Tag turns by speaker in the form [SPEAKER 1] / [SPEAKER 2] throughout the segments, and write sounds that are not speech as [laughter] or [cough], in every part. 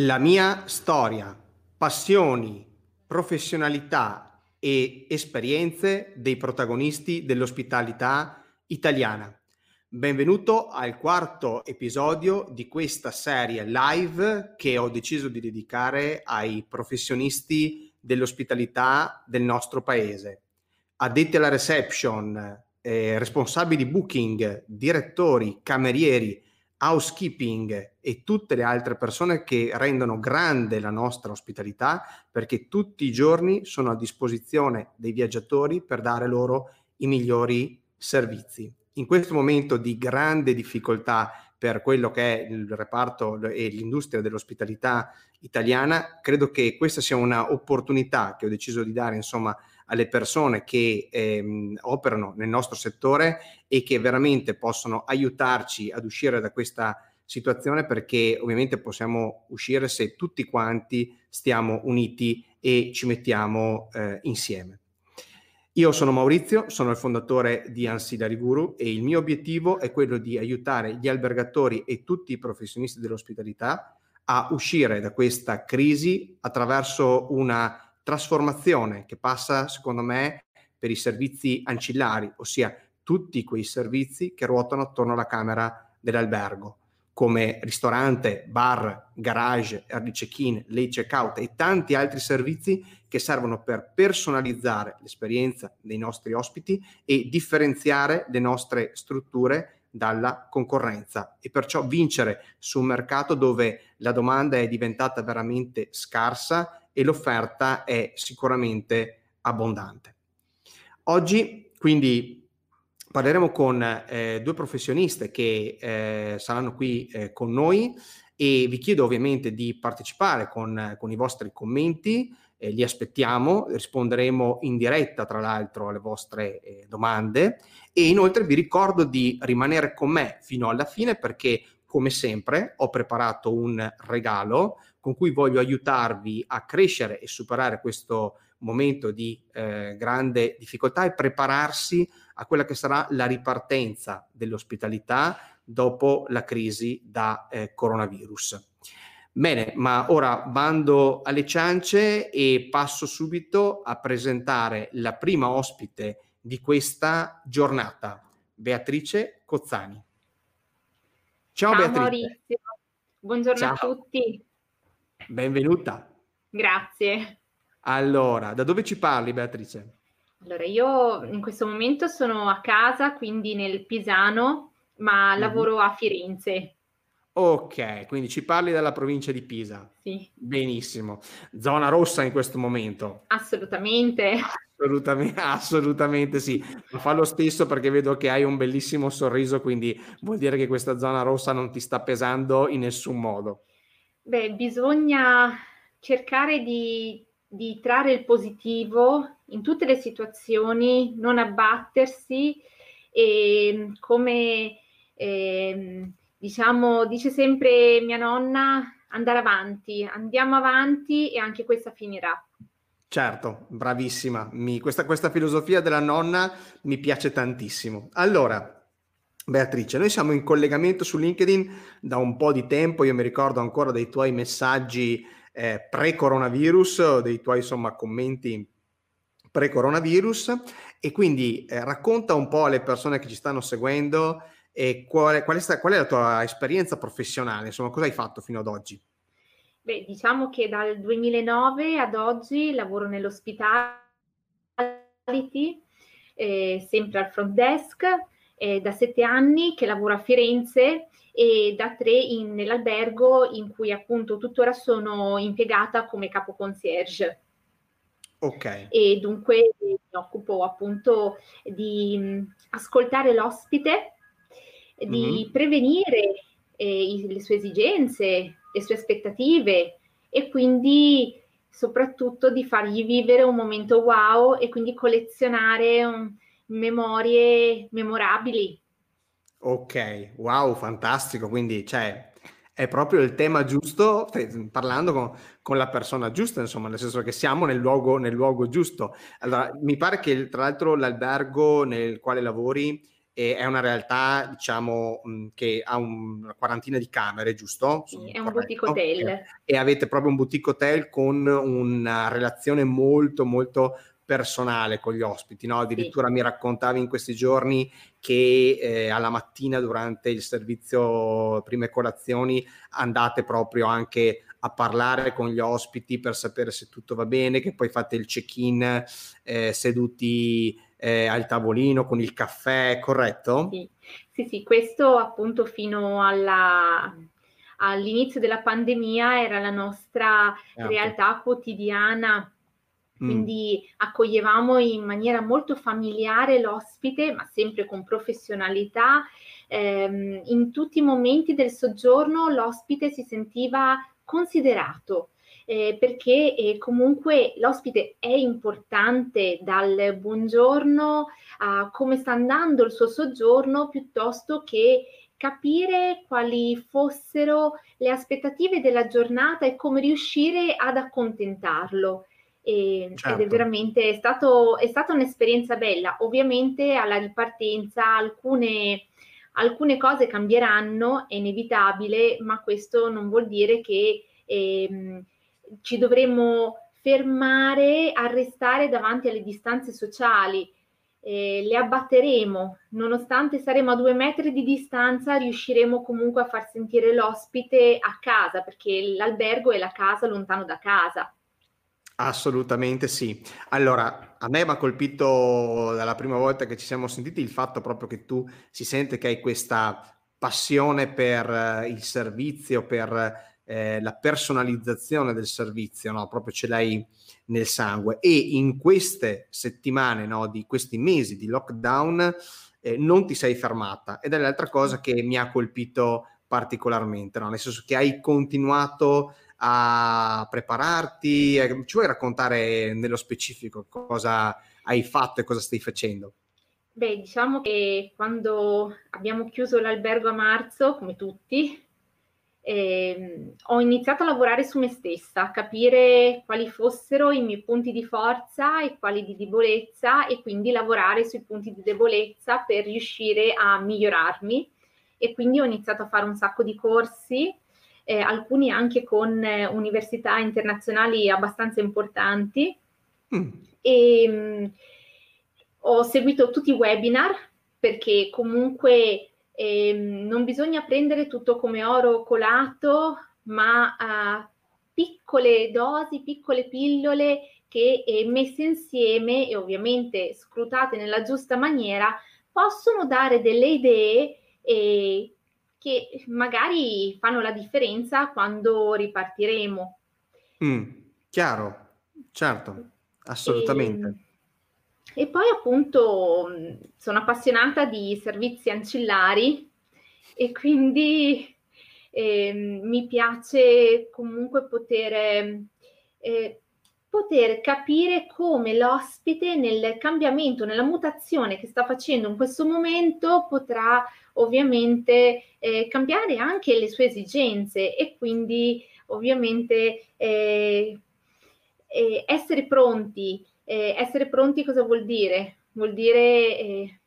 [SPEAKER 1] La mia storia, passioni, professionalità e esperienze dei protagonisti dell'ospitalità italiana. Benvenuto al quarto episodio di questa serie live che ho deciso di dedicare ai professionisti dell'ospitalità del nostro paese. Addetti alla reception, eh, responsabili booking, direttori, camerieri, housekeeping e tutte le altre persone che rendono grande la nostra ospitalità perché tutti i giorni sono a disposizione dei viaggiatori per dare loro i migliori servizi. In questo momento di grande difficoltà per quello che è il reparto e l'industria dell'ospitalità italiana, credo che questa sia un'opportunità che ho deciso di dare insomma alle persone che ehm, operano nel nostro settore e che veramente possono aiutarci ad uscire da questa situazione perché ovviamente possiamo uscire se tutti quanti stiamo uniti e ci mettiamo eh, insieme. Io sono Maurizio, sono il fondatore di Ancillary Guru e il mio obiettivo è quello di aiutare gli albergatori e tutti i professionisti dell'ospitalità a uscire da questa crisi attraverso una trasformazione che passa, secondo me, per i servizi ancillari, ossia tutti quei servizi che ruotano attorno alla camera dell'albergo come ristorante, bar, garage, early check-in, late check-out e tanti altri servizi che servono per personalizzare l'esperienza dei nostri ospiti e differenziare le nostre strutture dalla concorrenza e perciò vincere su un mercato dove la domanda è diventata veramente scarsa e l'offerta è sicuramente abbondante. Oggi quindi parleremo con eh, due professioniste che eh, saranno qui eh, con noi e vi chiedo ovviamente di partecipare con, con i vostri commenti, eh, li aspettiamo, risponderemo in diretta tra l'altro alle vostre eh, domande e inoltre vi ricordo di rimanere con me fino alla fine perché come sempre ho preparato un regalo con cui voglio aiutarvi a crescere e superare questo momento di eh, grande difficoltà e prepararsi a quella che sarà la ripartenza dell'ospitalità dopo la crisi da eh, coronavirus. Bene, ma ora bando alle ciance e passo subito a presentare la prima ospite di questa giornata, Beatrice Cozzani.
[SPEAKER 2] Ciao, Ciao Beatrice. Maurizio, buongiorno Ciao. a tutti.
[SPEAKER 1] Benvenuta.
[SPEAKER 2] Grazie.
[SPEAKER 1] Allora, da dove ci parli Beatrice?
[SPEAKER 2] Allora, io in questo momento sono a casa, quindi nel Pisano, ma mm-hmm. lavoro a Firenze.
[SPEAKER 1] Ok, quindi ci parli della provincia di Pisa.
[SPEAKER 2] Sì.
[SPEAKER 1] Benissimo. Zona rossa in questo momento.
[SPEAKER 2] Assolutamente.
[SPEAKER 1] Assolutamente, assolutamente sì. Ma fa lo stesso perché vedo che hai un bellissimo sorriso, quindi vuol dire che questa zona rossa non ti sta pesando in nessun modo.
[SPEAKER 2] Beh, bisogna cercare di di trarre il positivo in tutte le situazioni, non abbattersi e come eh, diciamo dice sempre mia nonna andare avanti, andiamo avanti e anche questa finirà.
[SPEAKER 1] Certo, bravissima. Mi, questa, questa filosofia della nonna mi piace tantissimo. Allora, Beatrice, noi siamo in collegamento su LinkedIn da un po' di tempo, io mi ricordo ancora dei tuoi messaggi eh, pre-coronavirus, dei tuoi insomma, commenti pre-coronavirus e quindi eh, racconta un po' alle persone che ci stanno seguendo e qual, qual, è sta, qual, è la tua esperienza professionale, insomma cosa hai fatto fino ad oggi?
[SPEAKER 2] Beh, diciamo che dal 2009 ad oggi lavoro nell'ospitality, eh, sempre al front desk, eh, da sette anni che lavoro a Firenze e da tre in, nell'albergo in cui appunto tuttora sono impiegata come capo concierge.
[SPEAKER 1] Ok.
[SPEAKER 2] E dunque mi occupo appunto di mh, ascoltare l'ospite, di mm-hmm. prevenire eh, i, le sue esigenze, le sue aspettative e quindi soprattutto di fargli vivere un momento wow e quindi collezionare un, memorie memorabili
[SPEAKER 1] Ok, wow, fantastico. Quindi, cioè, è proprio il tema giusto, parlando con, con, la persona giusta, insomma, nel senso che siamo nel luogo, nel luogo giusto. Allora, mi pare che tra l'altro l'albergo nel quale lavori eh, è una realtà, diciamo, mh, che ha un, una quarantina di camere, giusto?
[SPEAKER 2] Sì, è un boutique hotel.
[SPEAKER 1] E avete proprio un boutique hotel con una relazione molto, molto personale con gli ospiti, no? Addirittura sì. mi raccontavi in questi giorni che eh, alla mattina durante il servizio prime colazioni andate proprio anche a parlare con gli ospiti per sapere se tutto va bene, che poi fate il check-in eh, seduti eh, al tavolino con il caffè, corretto?
[SPEAKER 2] Sì. sì, sì, questo appunto fino alla, all'inizio della pandemia era la nostra certo. realtà quotidiana. Quindi mm. accoglievamo in maniera molto familiare l'ospite, ma sempre con professionalità. Eh, in tutti i momenti del soggiorno l'ospite si sentiva considerato. Eh, perché eh, comunque l'ospite è importante dal buongiorno a come sta andando il suo soggiorno piuttosto che capire quali fossero le aspettative della giornata e come riuscire ad accontentarlo e, certo. ed è certo. veramente è, stato, è stata un'esperienza bella. Ovviamente alla ripartenza alcune, alcune cose cambieranno, è inevitabile, ma questo non vuol dire che ehm, ci dovremmo fermare, arrestare davanti alle distanze sociali. Eh, le abbatteremo, nonostante saremo a due metri di distanza, riusciremo comunque a far sentire l'ospite a casa, perché l'albergo è la casa lontano da casa.
[SPEAKER 1] Assolutamente sì. Allora, a me mi ha colpito dalla prima volta che ci siamo sentiti il fatto proprio che tu si sente che hai questa passione per eh, il servizio, per eh, la personalizzazione del servizio, no? proprio ce l'hai nel sangue. E in queste settimane, no, di questi mesi di lockdown, eh, non ti sei fermata. Ed è l'altra cosa che mi ha colpito particolarmente, no? nel senso che hai continuato a prepararti? Ci vuoi raccontare nello specifico cosa hai fatto e cosa stai facendo?
[SPEAKER 2] Beh, diciamo che quando abbiamo chiuso l'albergo a marzo, come tutti, eh, ho iniziato a lavorare su me stessa, a capire quali fossero i miei punti di forza e quali di debolezza e quindi lavorare sui punti di debolezza per riuscire a migliorarmi. E quindi ho iniziato a fare un sacco di corsi eh, alcuni anche con eh, università internazionali abbastanza importanti. Mm. E, mh, mm, ho seguito tutti i webinar perché comunque eh, non bisogna prendere tutto come oro colato, ma uh, piccole dosi, piccole pillole che eh, messe insieme e ovviamente scrutate nella giusta maniera possono dare delle idee eh, che magari fanno la differenza quando ripartiremo.
[SPEAKER 1] Mm, chiaro, certo, assolutamente.
[SPEAKER 2] E, e, poi appunto sono appassionata di servizi ancillari e quindi eh, mi piace comunque poter eh, poter capire come l'ospite nel cambiamento, nella mutazione che sta facendo in questo momento potrà ovviamente eh, cambiare anche le sue esigenze e quindi ovviamente eh, eh, essere pronti. Eh, essere pronti cosa vuol dire? Vuol dire eh,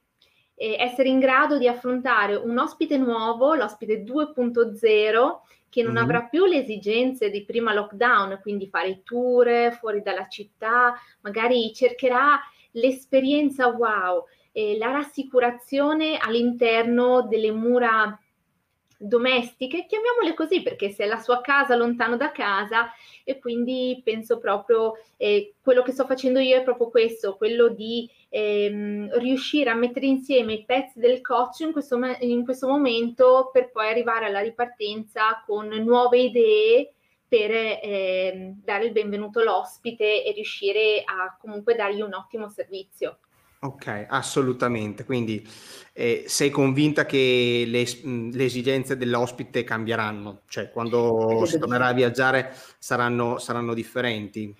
[SPEAKER 2] eh, essere in grado di affrontare un ospite nuovo, l'ospite 2.0, che non mm-hmm. avrà più le esigenze di prima lockdown, quindi fare tour fuori dalla città, magari cercherà l'esperienza wow, eh, la rassicurazione all'interno delle mura domestiche, chiamiamole così perché se è la sua casa lontano da casa e quindi penso proprio eh, quello che sto facendo io è proprio questo, quello di ehm, riuscire a mettere insieme i pezzi del coach in questo, in questo momento per poi arrivare alla ripartenza con nuove idee per eh, dare il benvenuto all'ospite e riuscire a comunque dargli un ottimo servizio.
[SPEAKER 1] Ok, assolutamente. Quindi eh, sei convinta che le, le, esigenze dell'ospite cambieranno? Cioè, quando si tornerà a viaggiare saranno, saranno differenti?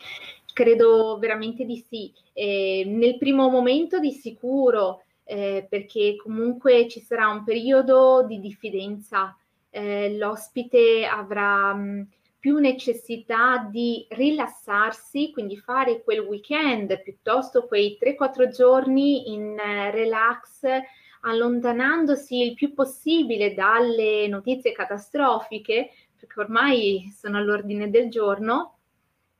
[SPEAKER 2] Credo veramente di sì. Eh, nel primo momento di sicuro, eh, perché comunque ci sarà un periodo di diffidenza eh, l'ospite avrà mh, più necessità di rilassarsi, quindi fare quel weekend piuttosto quei 3-4 giorni in eh, relax, allontanandosi il più possibile dalle notizie catastrofiche, perché ormai sono all'ordine del giorno.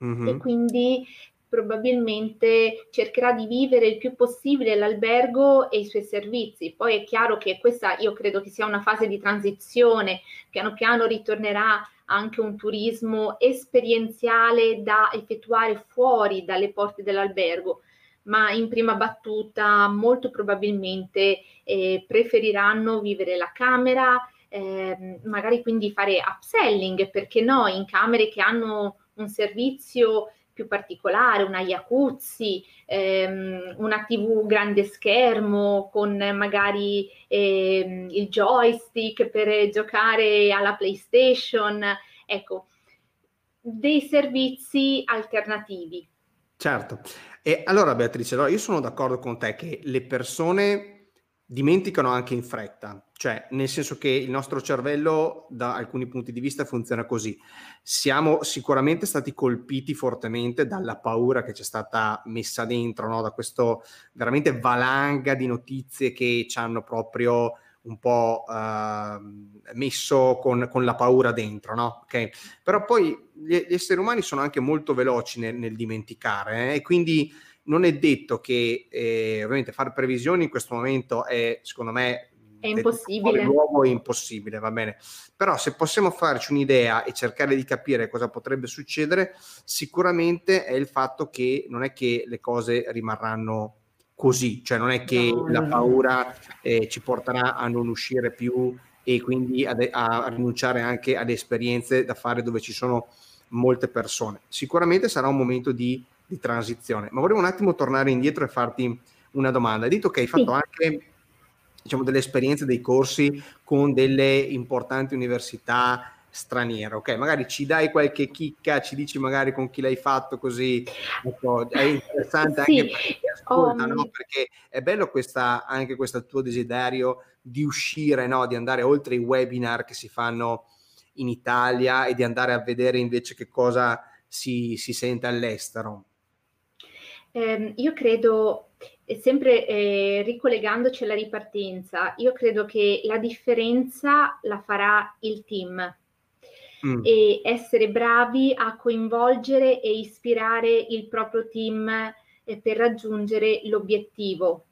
[SPEAKER 2] Mm-hmm. E quindi probabilmente cercherà di vivere il più possibile l'albergo e i suoi servizi. Poi è chiaro che questa io credo che sia una fase di transizione, piano piano ritornerà anche un turismo esperienziale da effettuare fuori dalle porte dell'albergo, ma in prima battuta molto probabilmente eh, preferiranno vivere la camera, eh, magari quindi fare upselling, perché no, in camere che hanno un servizio più particolare, una jacuzzi, ehm, una TV grande schermo con magari ehm, il joystick per giocare alla PlayStation, ecco, dei servizi alternativi.
[SPEAKER 1] Certo. E allora Beatrice, allora io sono d'accordo con te che le persone dimenticano anche in fretta, cioè nel senso che il nostro cervello da alcuni punti di vista funziona così. Siamo sicuramente stati colpiti fortemente dalla paura che ci è stata messa dentro, no? da questo veramente valanga di notizie che ci hanno proprio un po' eh, messo con, con, la paura dentro, no? Okay? Però poi gli, esseri umani sono anche molto veloci nel, nel dimenticare eh? e quindi non è detto che eh, ovviamente fare previsioni in questo momento è secondo me
[SPEAKER 2] è impossibile.
[SPEAKER 1] L'uomo è impossibile, va bene. Però se possiamo farci un'idea e cercare di capire cosa potrebbe succedere, sicuramente è il fatto che non è che le cose rimarranno così, cioè non è che no, la paura eh, ci porterà a non uscire più e quindi a, a rinunciare anche alle esperienze da fare dove ci sono molte persone. Sicuramente sarà un momento di di transizione. Ma volevo un attimo tornare indietro e farti una domanda. Hai detto che hai fatto sì. anche diciamo, delle esperienze, dei corsi con delle importanti università straniere, ok? Magari ci dai qualche chicca, ci dici magari con chi l'hai fatto così, ecco, è interessante sì. anche per chi ascolta, um... no? Perché è bello questa, anche questo tuo desiderio di uscire, no? Di andare oltre i webinar che si fanno in Italia e di andare a vedere invece che cosa si, si sente all'estero.
[SPEAKER 2] Eh, io credo, sempre eh, ricollegandoci alla ripartenza, io credo che la differenza la farà il team mm. e essere bravi a coinvolgere e ispirare il proprio team eh, per raggiungere l'obiettivo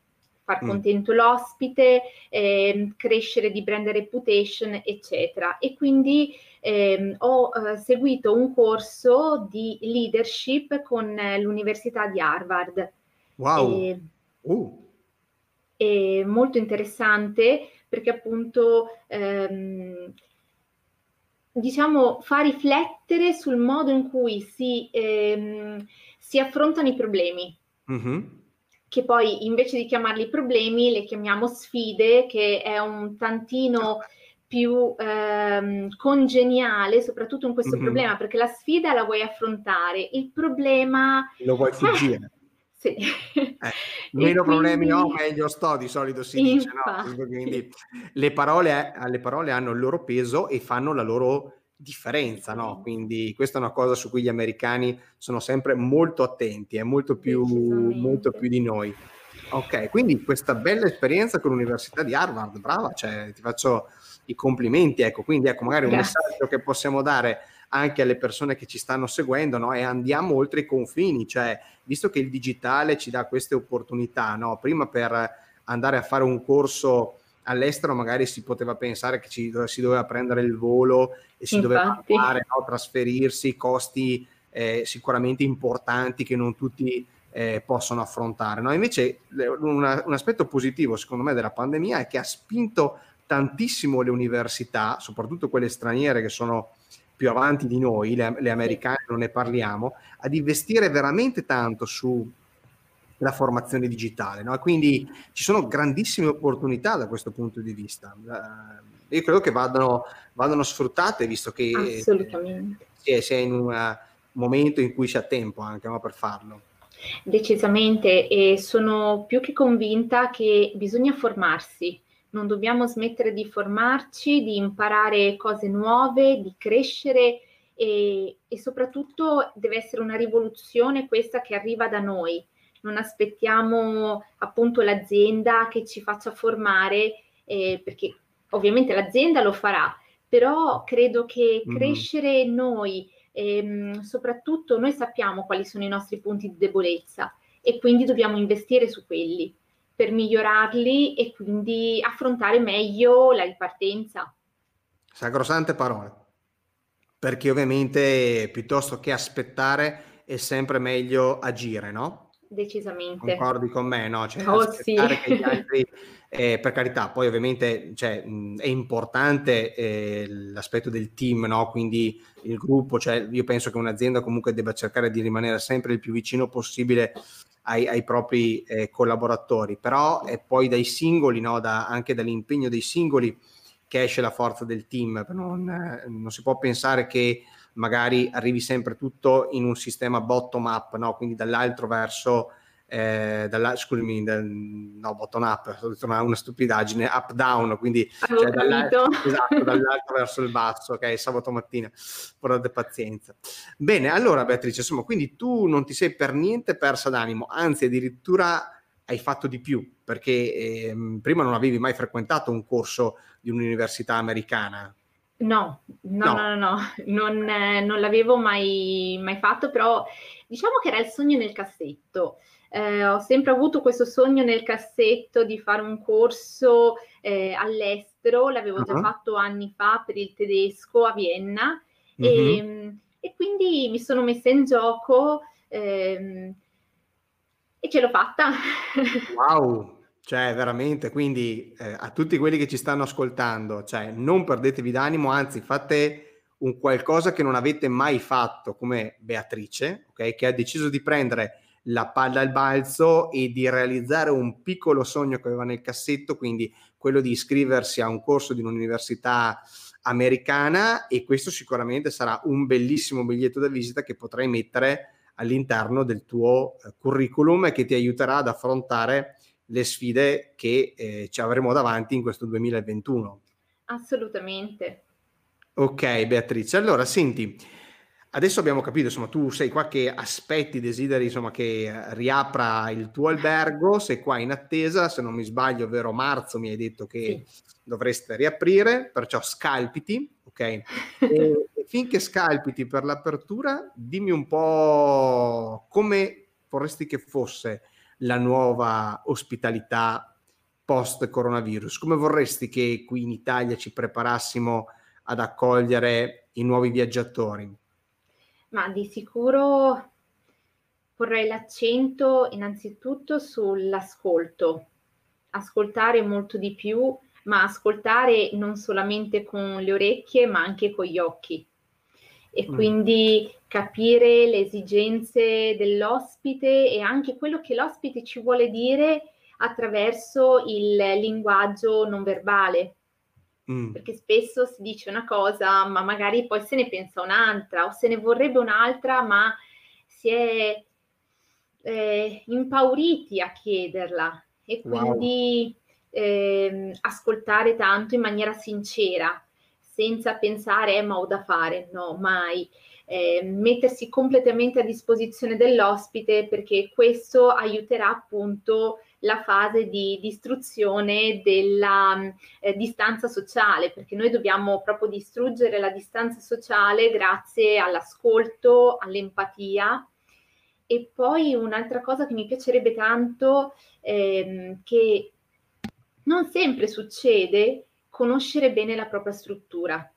[SPEAKER 2] far mm. contento l'ospite, eh, crescere di brand reputation, eccetera. E quindi eh, ho eh, seguito un corso di leadership con eh, l'Università di Harvard.
[SPEAKER 1] Wow! E, uh.
[SPEAKER 2] è molto interessante perché appunto ehm, diciamo fa riflettere sul modo in cui si, ehm, si affrontano i problemi. Mm-hmm che poi invece di chiamarli problemi le chiamiamo sfide, che è un tantino più ehm, congeniale, soprattutto in questo mm-hmm. problema, perché la sfida la vuoi affrontare, il problema...
[SPEAKER 1] Lo vuoi [laughs] fuggire. Eh,
[SPEAKER 2] sì.
[SPEAKER 1] Eh, [laughs] meno quindi... problemi ho, meglio sto, di solito si dice, no? Quindi le parole, le parole hanno il loro peso e fanno la loro differenza, no? Quindi questa è una cosa su cui gli americani sono sempre molto attenti, è molto più, molto più di noi. Ok, quindi questa bella esperienza con l'Università di Harvard, brava, cioè, ti faccio i complimenti, ecco, quindi ecco, magari un Grazie. messaggio che possiamo dare anche alle persone che ci stanno seguendo, no? E andiamo oltre i confini, cioè, visto che il digitale ci dà queste opportunità, no? Prima per andare a fare un corso all'estero magari si poteva pensare che ci, si doveva prendere il volo e si Infatti. doveva fare, no, trasferirsi, costi eh, sicuramente importanti che non tutti eh, possono affrontare. No? Invece una, un aspetto positivo secondo me della pandemia è che ha spinto tantissimo le università, soprattutto quelle straniere che sono più avanti di noi, le, le americane non ne parliamo, ad investire veramente tanto su la formazione digitale. No? Quindi ci sono grandissime opportunità da questo punto di vista. Uh, io credo che vadano, vadano sfruttate, visto che. Eh, si, è, in un momento in cui c'è tempo anche no, per farlo.
[SPEAKER 2] Decisamente, e sono più che convinta che bisogna formarsi, non dobbiamo smettere di formarci, di imparare cose nuove, di crescere e, e soprattutto deve essere una rivoluzione questa che arriva da noi. Non aspettiamo appunto l'azienda che ci faccia formare, eh, perché ovviamente l'azienda lo farà, però credo che mm-hmm. crescere noi, ehm, soprattutto noi sappiamo quali sono i nostri punti di debolezza e quindi dobbiamo investire su quelli per migliorarli e quindi affrontare meglio la ripartenza.
[SPEAKER 1] Sacrosante parole, perché ovviamente piuttosto che aspettare è sempre meglio agire, no?
[SPEAKER 2] Decisamente.
[SPEAKER 1] Concordi con me, no?
[SPEAKER 2] Cioè, oh, sì. [laughs]
[SPEAKER 1] altri, eh, per carità, poi ovviamente cioè, è importante eh, l'aspetto del team, no? Quindi il gruppo, cioè io penso che un'azienda comunque debba cercare di rimanere sempre il più vicino possibile ai, ai propri eh, collaboratori, però è poi dai singoli, no, da, anche dall'impegno dei singoli che esce la forza del team. Non, non, si può pensare che magari arrivi sempre tutto in un sistema bottom up, no? quindi dall'altro verso eh, dalla, scusami, dal, no, bottom up, ho detto una, una stupidaggine, up down, quindi
[SPEAKER 2] cioè,
[SPEAKER 1] dall'alto, esatto, [laughs] dall'alto verso il basso, ok, sabato mattina, portate pazienza. Bene, allora Beatrice, insomma, quindi tu non ti sei per niente persa d'animo, anzi addirittura hai fatto di più, perché eh, prima non avevi mai frequentato un corso di un'università americana.
[SPEAKER 2] No, no, no, no, no. Non, eh, non, l'avevo mai, mai fatto, però diciamo che era il sogno nel cassetto. Eh, ho sempre avuto questo sogno nel cassetto di fare un corso eh, all'estero, l'avevo uh-huh. già fatto anni fa per il tedesco a Vienna uh-huh. e, e, quindi mi sono messa in gioco ehm, e ce l'ho fatta. [laughs]
[SPEAKER 1] Wow! Cioè, veramente, quindi eh, a tutti quelli che ci stanno ascoltando, cioè, non perdetevi d'animo, anzi, fate un qualcosa che non avete mai fatto, come Beatrice, ok? Che ha deciso di prendere la palla al balzo e di realizzare un piccolo sogno che aveva nel cassetto, quindi quello di iscriversi a un corso di un'università americana e questo sicuramente sarà un bellissimo biglietto da visita che potrai mettere all'interno del tuo eh, curriculum e che ti aiuterà ad affrontare le sfide che eh, ci avremo davanti in questo 2021.
[SPEAKER 2] Assolutamente.
[SPEAKER 1] Ok, Beatrice. Allora, senti, Adesso abbiamo capito, insomma, tu sei qua che aspetti, desideri, insomma, che riapra il tuo albergo, sei qua in attesa, se non mi sbaglio, vero marzo mi hai detto che sì. dovreste riaprire, perciò scalpiti, ok? [laughs] E, finché scalpiti per l'apertura, dimmi un po' come vorresti che fosse la nuova ospitalità post coronavirus, come vorresti che qui in Italia ci preparassimo ad accogliere i nuovi viaggiatori?
[SPEAKER 2] Ma di sicuro porrei l'accento innanzitutto sull'ascolto, ascoltare molto di più, ma ascoltare non solamente con le orecchie, ma anche con gli occhi. E mm. quindi capire le esigenze dell'ospite e anche quello che l'ospite ci vuole dire attraverso il linguaggio non verbale. Mm. Perché spesso si dice una cosa, ma magari poi se ne pensa un'altra, o se ne vorrebbe un'altra, ma si è eh, impauriti a chiederla. E quindi wow. eh, ascoltare tanto in maniera sincera, senza pensare, eh, ma ho da fare, no, mai. Eh, mettersi completamente a disposizione dell'ospite perché questo aiuterà appunto la fase di distruzione della eh, distanza sociale, perché noi dobbiamo proprio distruggere la distanza sociale grazie all'ascolto, all'empatia. E poi un'altra cosa che mi piacerebbe tanto, ehm, che non sempre succede, conoscere bene la propria struttura.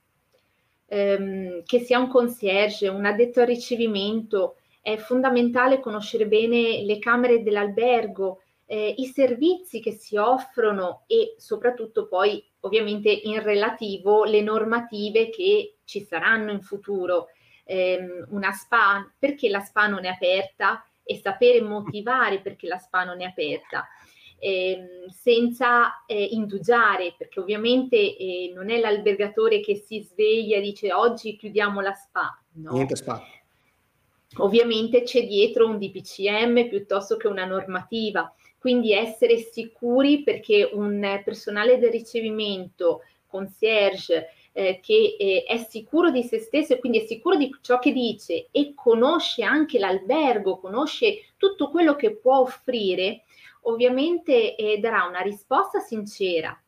[SPEAKER 2] Ehm, che sia un concierge, un addetto al ricevimento, è fondamentale conoscere bene le camere dell'albergo, eh, i servizi che si offrono e soprattutto poi ovviamente in relativo le normative che ci saranno in futuro. Eh, una spa, perché la spa non è aperta e sapere motivare perché la spa non è aperta. Eh, senza eh, indugiare, perché ovviamente eh, non è l'albergatore che si sveglia e dice oggi chiudiamo la spa.
[SPEAKER 1] No. Niente spa.
[SPEAKER 2] Ovviamente c'è dietro un DPCM piuttosto che una normativa quindi essere sicuri perché un personale del ricevimento, concierge, eh, che eh, è sicuro di se stesso e quindi è sicuro di ciò che dice e conosce anche l'albergo, conosce tutto quello che può offrire, ovviamente eh, darà una risposta sincera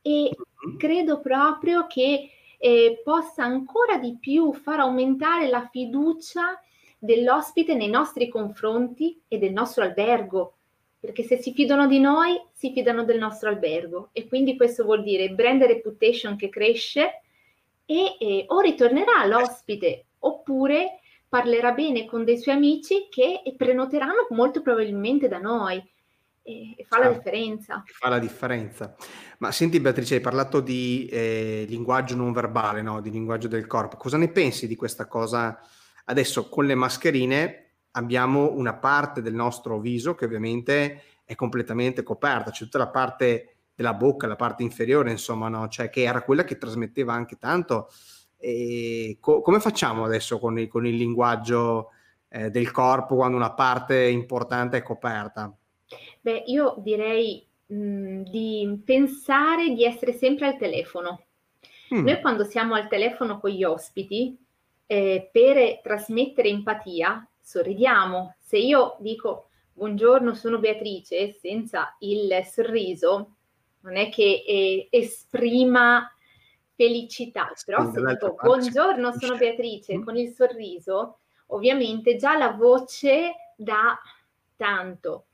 [SPEAKER 2] e mm-hmm. credo proprio che eh, possa ancora di più far aumentare la fiducia dell'ospite nei nostri confronti e del nostro albergo, perché se si fidano di noi, si fidano del nostro albergo. E quindi questo vuol dire brand reputation che cresce e eh, o ritornerà l'ospite oppure parlerà bene con dei suoi amici che prenoteranno molto probabilmente da noi e, e fa certo, la differenza.
[SPEAKER 1] Fa la differenza. Ma senti Beatrice, hai parlato di eh, linguaggio non verbale, no? di linguaggio del corpo. Cosa ne pensi di questa cosa? Adesso con le mascherine abbiamo una parte del nostro viso che ovviamente è completamente coperta, c'è tutta la parte della bocca, la parte inferiore, insomma, no? cioè che era quella che trasmetteva anche tanto. Co- come facciamo adesso con il, con il linguaggio eh, del corpo quando una parte importante è coperta?
[SPEAKER 2] Beh, io direi mh, di pensare di essere sempre al telefono. Mm. Noi quando siamo al telefono con gli ospiti, eh, per trasmettere empatia, sorridiamo. Se io dico buongiorno, sono Beatrice, senza il sorriso, non è che eh, esprima felicità, però se dico buongiorno, sono Beatrice, mm. con il sorriso, ovviamente già la voce dà tanto.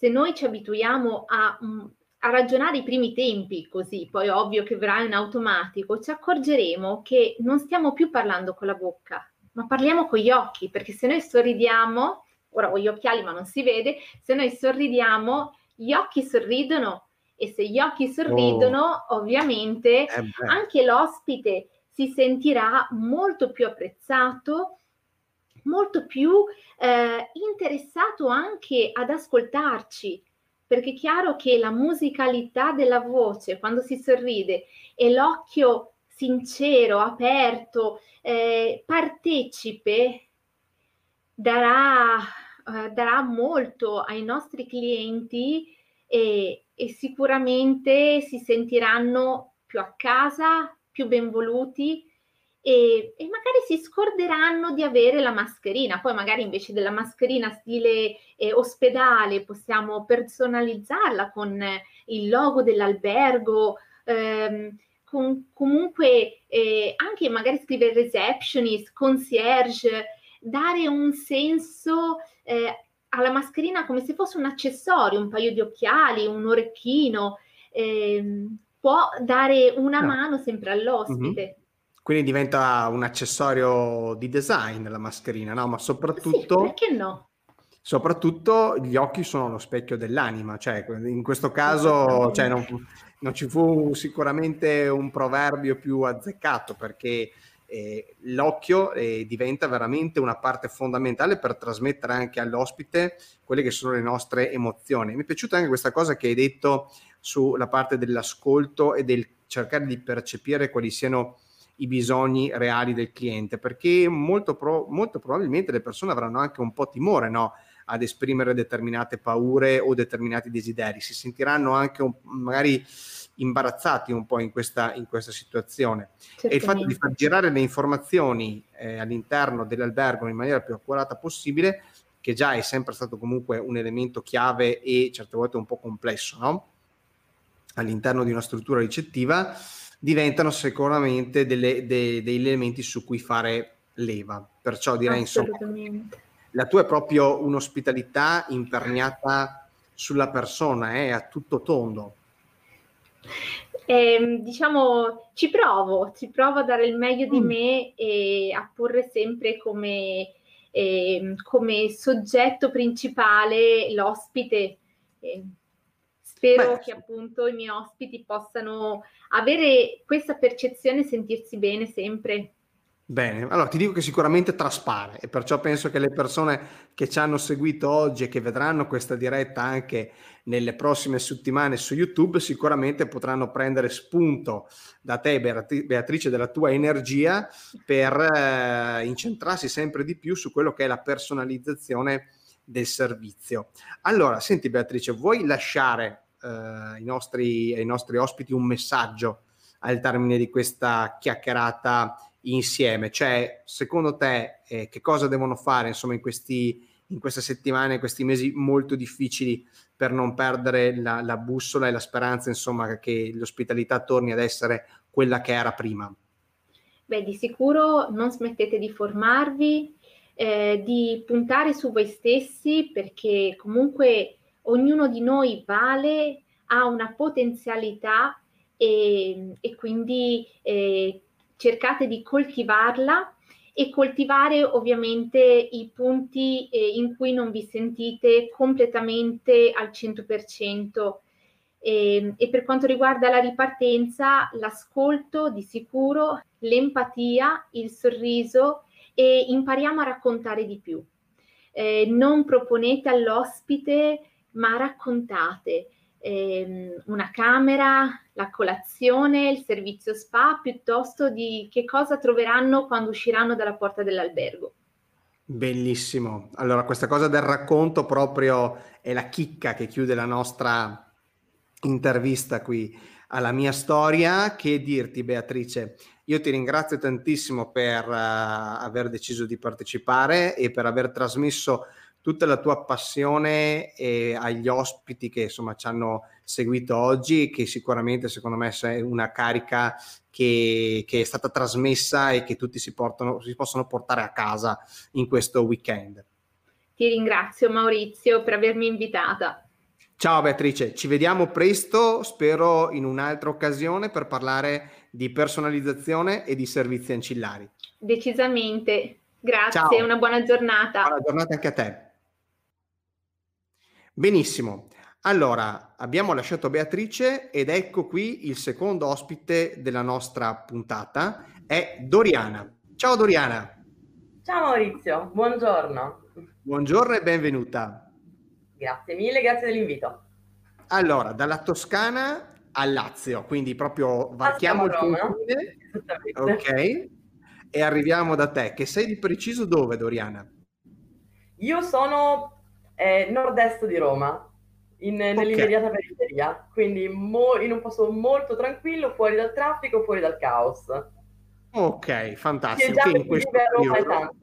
[SPEAKER 2] Se noi ci abituiamo a, mm, a ragionare i primi tempi così, poi ovvio che verrà in automatico, ci accorgeremo che non stiamo più parlando con la bocca, ma parliamo con gli occhi, perché se noi sorridiamo, ora ho gli occhiali ma non si vede, se noi sorridiamo, gli occhi sorridono e se gli occhi sorridono, oh. ovviamente eh anche l'ospite si sentirà molto più apprezzato, molto più eh, interessato anche ad ascoltarci, perché è chiaro che la musicalità della voce quando si sorride e l'occhio sincero, aperto, eh, partecipe darà, eh, darà molto ai nostri clienti e, e, sicuramente si sentiranno più a casa, più benvoluti e, e, magari si scorderanno di avere la mascherina. Poi magari invece della mascherina stile eh, ospedale possiamo personalizzarla con il logo dell'albergo. Ehm, con, comunque eh, anche magari scrivere receptionist, concierge, dare un senso eh, alla mascherina come se fosse un accessorio, un paio di occhiali, un orecchino, ehm, può dare una no. mano sempre all'ospite. Mm-hmm.
[SPEAKER 1] Quindi diventa un accessorio di design la mascherina, no? Ma soprattutto...
[SPEAKER 2] Sì, perché no?
[SPEAKER 1] Soprattutto gli occhi sono lo specchio dell'anima, cioè in questo caso cioè, non, non, ci fu sicuramente un proverbio più azzeccato perché eh, l'occhio eh, diventa veramente una parte fondamentale per trasmettere anche all'ospite quelle che sono le nostre emozioni. Mi è piaciuta anche questa cosa che hai detto sulla parte dell'ascolto e del cercare di percepire quali siano i bisogni reali del cliente, perché molto, pro, molto probabilmente le persone avranno anche un po' timore no? ad esprimere determinate paure o determinati desideri, si sentiranno anche un, magari imbarazzati un po' in questa, in questa situazione. Certamente. E il fatto di far girare le informazioni eh, all'interno dell'albergo in maniera più accurata possibile, che già è sempre stato comunque un elemento chiave e certe volte un po' complesso, no? all'interno di una struttura ricettiva, diventano sicuramente delle, de, degli elementi su cui fare leva. Perciò direi insomma, la tua è proprio un'ospitalità imperniata sulla persona, è eh, a tutto tondo.
[SPEAKER 2] Eh, diciamo, ci provo, ci provo a dare il meglio di mm. me e a porre sempre come, eh, come soggetto principale l'ospite. Eh, spero Beh. che appunto i miei ospiti possano avere questa percezione e sentirsi bene sempre.
[SPEAKER 1] Bene, allora ti dico che sicuramente traspare e perciò penso che le persone che ci hanno seguito oggi e che vedranno questa diretta anche nelle prossime settimane su YouTube sicuramente potranno prendere spunto da te Beatrice della tua energia per eh, incentrarsi sempre di più su quello che è la personalizzazione del servizio. Allora, senti Beatrice, vuoi lasciare ai, nostri, ai nostri ospiti un messaggio al termine di questa chiacchierata insieme? Cioè, secondo te, eh, che cosa devono fare insomma in, questi, in queste settimane, in questi mesi molto difficili per non perdere la, la bussola e la speranza insomma che l'ospitalità torni ad essere quella che era prima?
[SPEAKER 2] Beh, di sicuro non smettete di formarvi, eh, di puntare su voi stessi perché comunque ognuno di noi vale, ha una potenzialità e, e quindi eh, cercate di coltivarla e coltivare ovviamente i punti eh, in cui non vi sentite completamente al 100%. E, ehm, e per quanto riguarda la ripartenza, l'ascolto di sicuro, l'empatia, il sorriso e impariamo a raccontare di più. Eh, non proponete all'ospite, ma raccontate eh, una camera, la colazione, il servizio spa, piuttosto di che cosa troveranno quando usciranno dalla porta dell'albergo.
[SPEAKER 1] Bellissimo. Allora, questa cosa del racconto proprio è la chicca che chiude la nostra intervista qui alla mia storia. Che dirti, Beatrice? Io ti ringrazio tantissimo per uh, aver deciso di partecipare e per aver trasmesso tutta la tua passione eh, agli ospiti che insomma ci hanno seguito oggi che sicuramente secondo me è una carica che, che, è stata trasmessa e che tutti si, portano, si possono portare a casa in questo weekend.
[SPEAKER 2] Ti ringrazio Maurizio per avermi invitata.
[SPEAKER 1] Ciao Beatrice, ci vediamo presto, spero in un'altra occasione per parlare di personalizzazione e di servizi ancillari.
[SPEAKER 2] Decisamente. Grazie, Ciao. una buona giornata.
[SPEAKER 1] Buona giornata anche a te. Benissimo. Allora, abbiamo lasciato Beatrice ed ecco qui il secondo ospite della nostra puntata, è Doriana. Ciao Doriana.
[SPEAKER 3] Ciao Maurizio, buongiorno.
[SPEAKER 1] Buongiorno e benvenuta.
[SPEAKER 3] Grazie mille, grazie dell'invito.
[SPEAKER 1] Allora, dalla Toscana al Lazio, quindi proprio varchiamo il confine. Ok. E arriviamo da te, che sei di preciso dove, Doriana?
[SPEAKER 3] Io sono eh, nord-est di Roma, in, okay. nell'immediata periferia, quindi mo- in un posto molto tranquillo, fuori dal traffico, fuori dal caos.
[SPEAKER 1] Ok, fantastico. Che in questo periodo...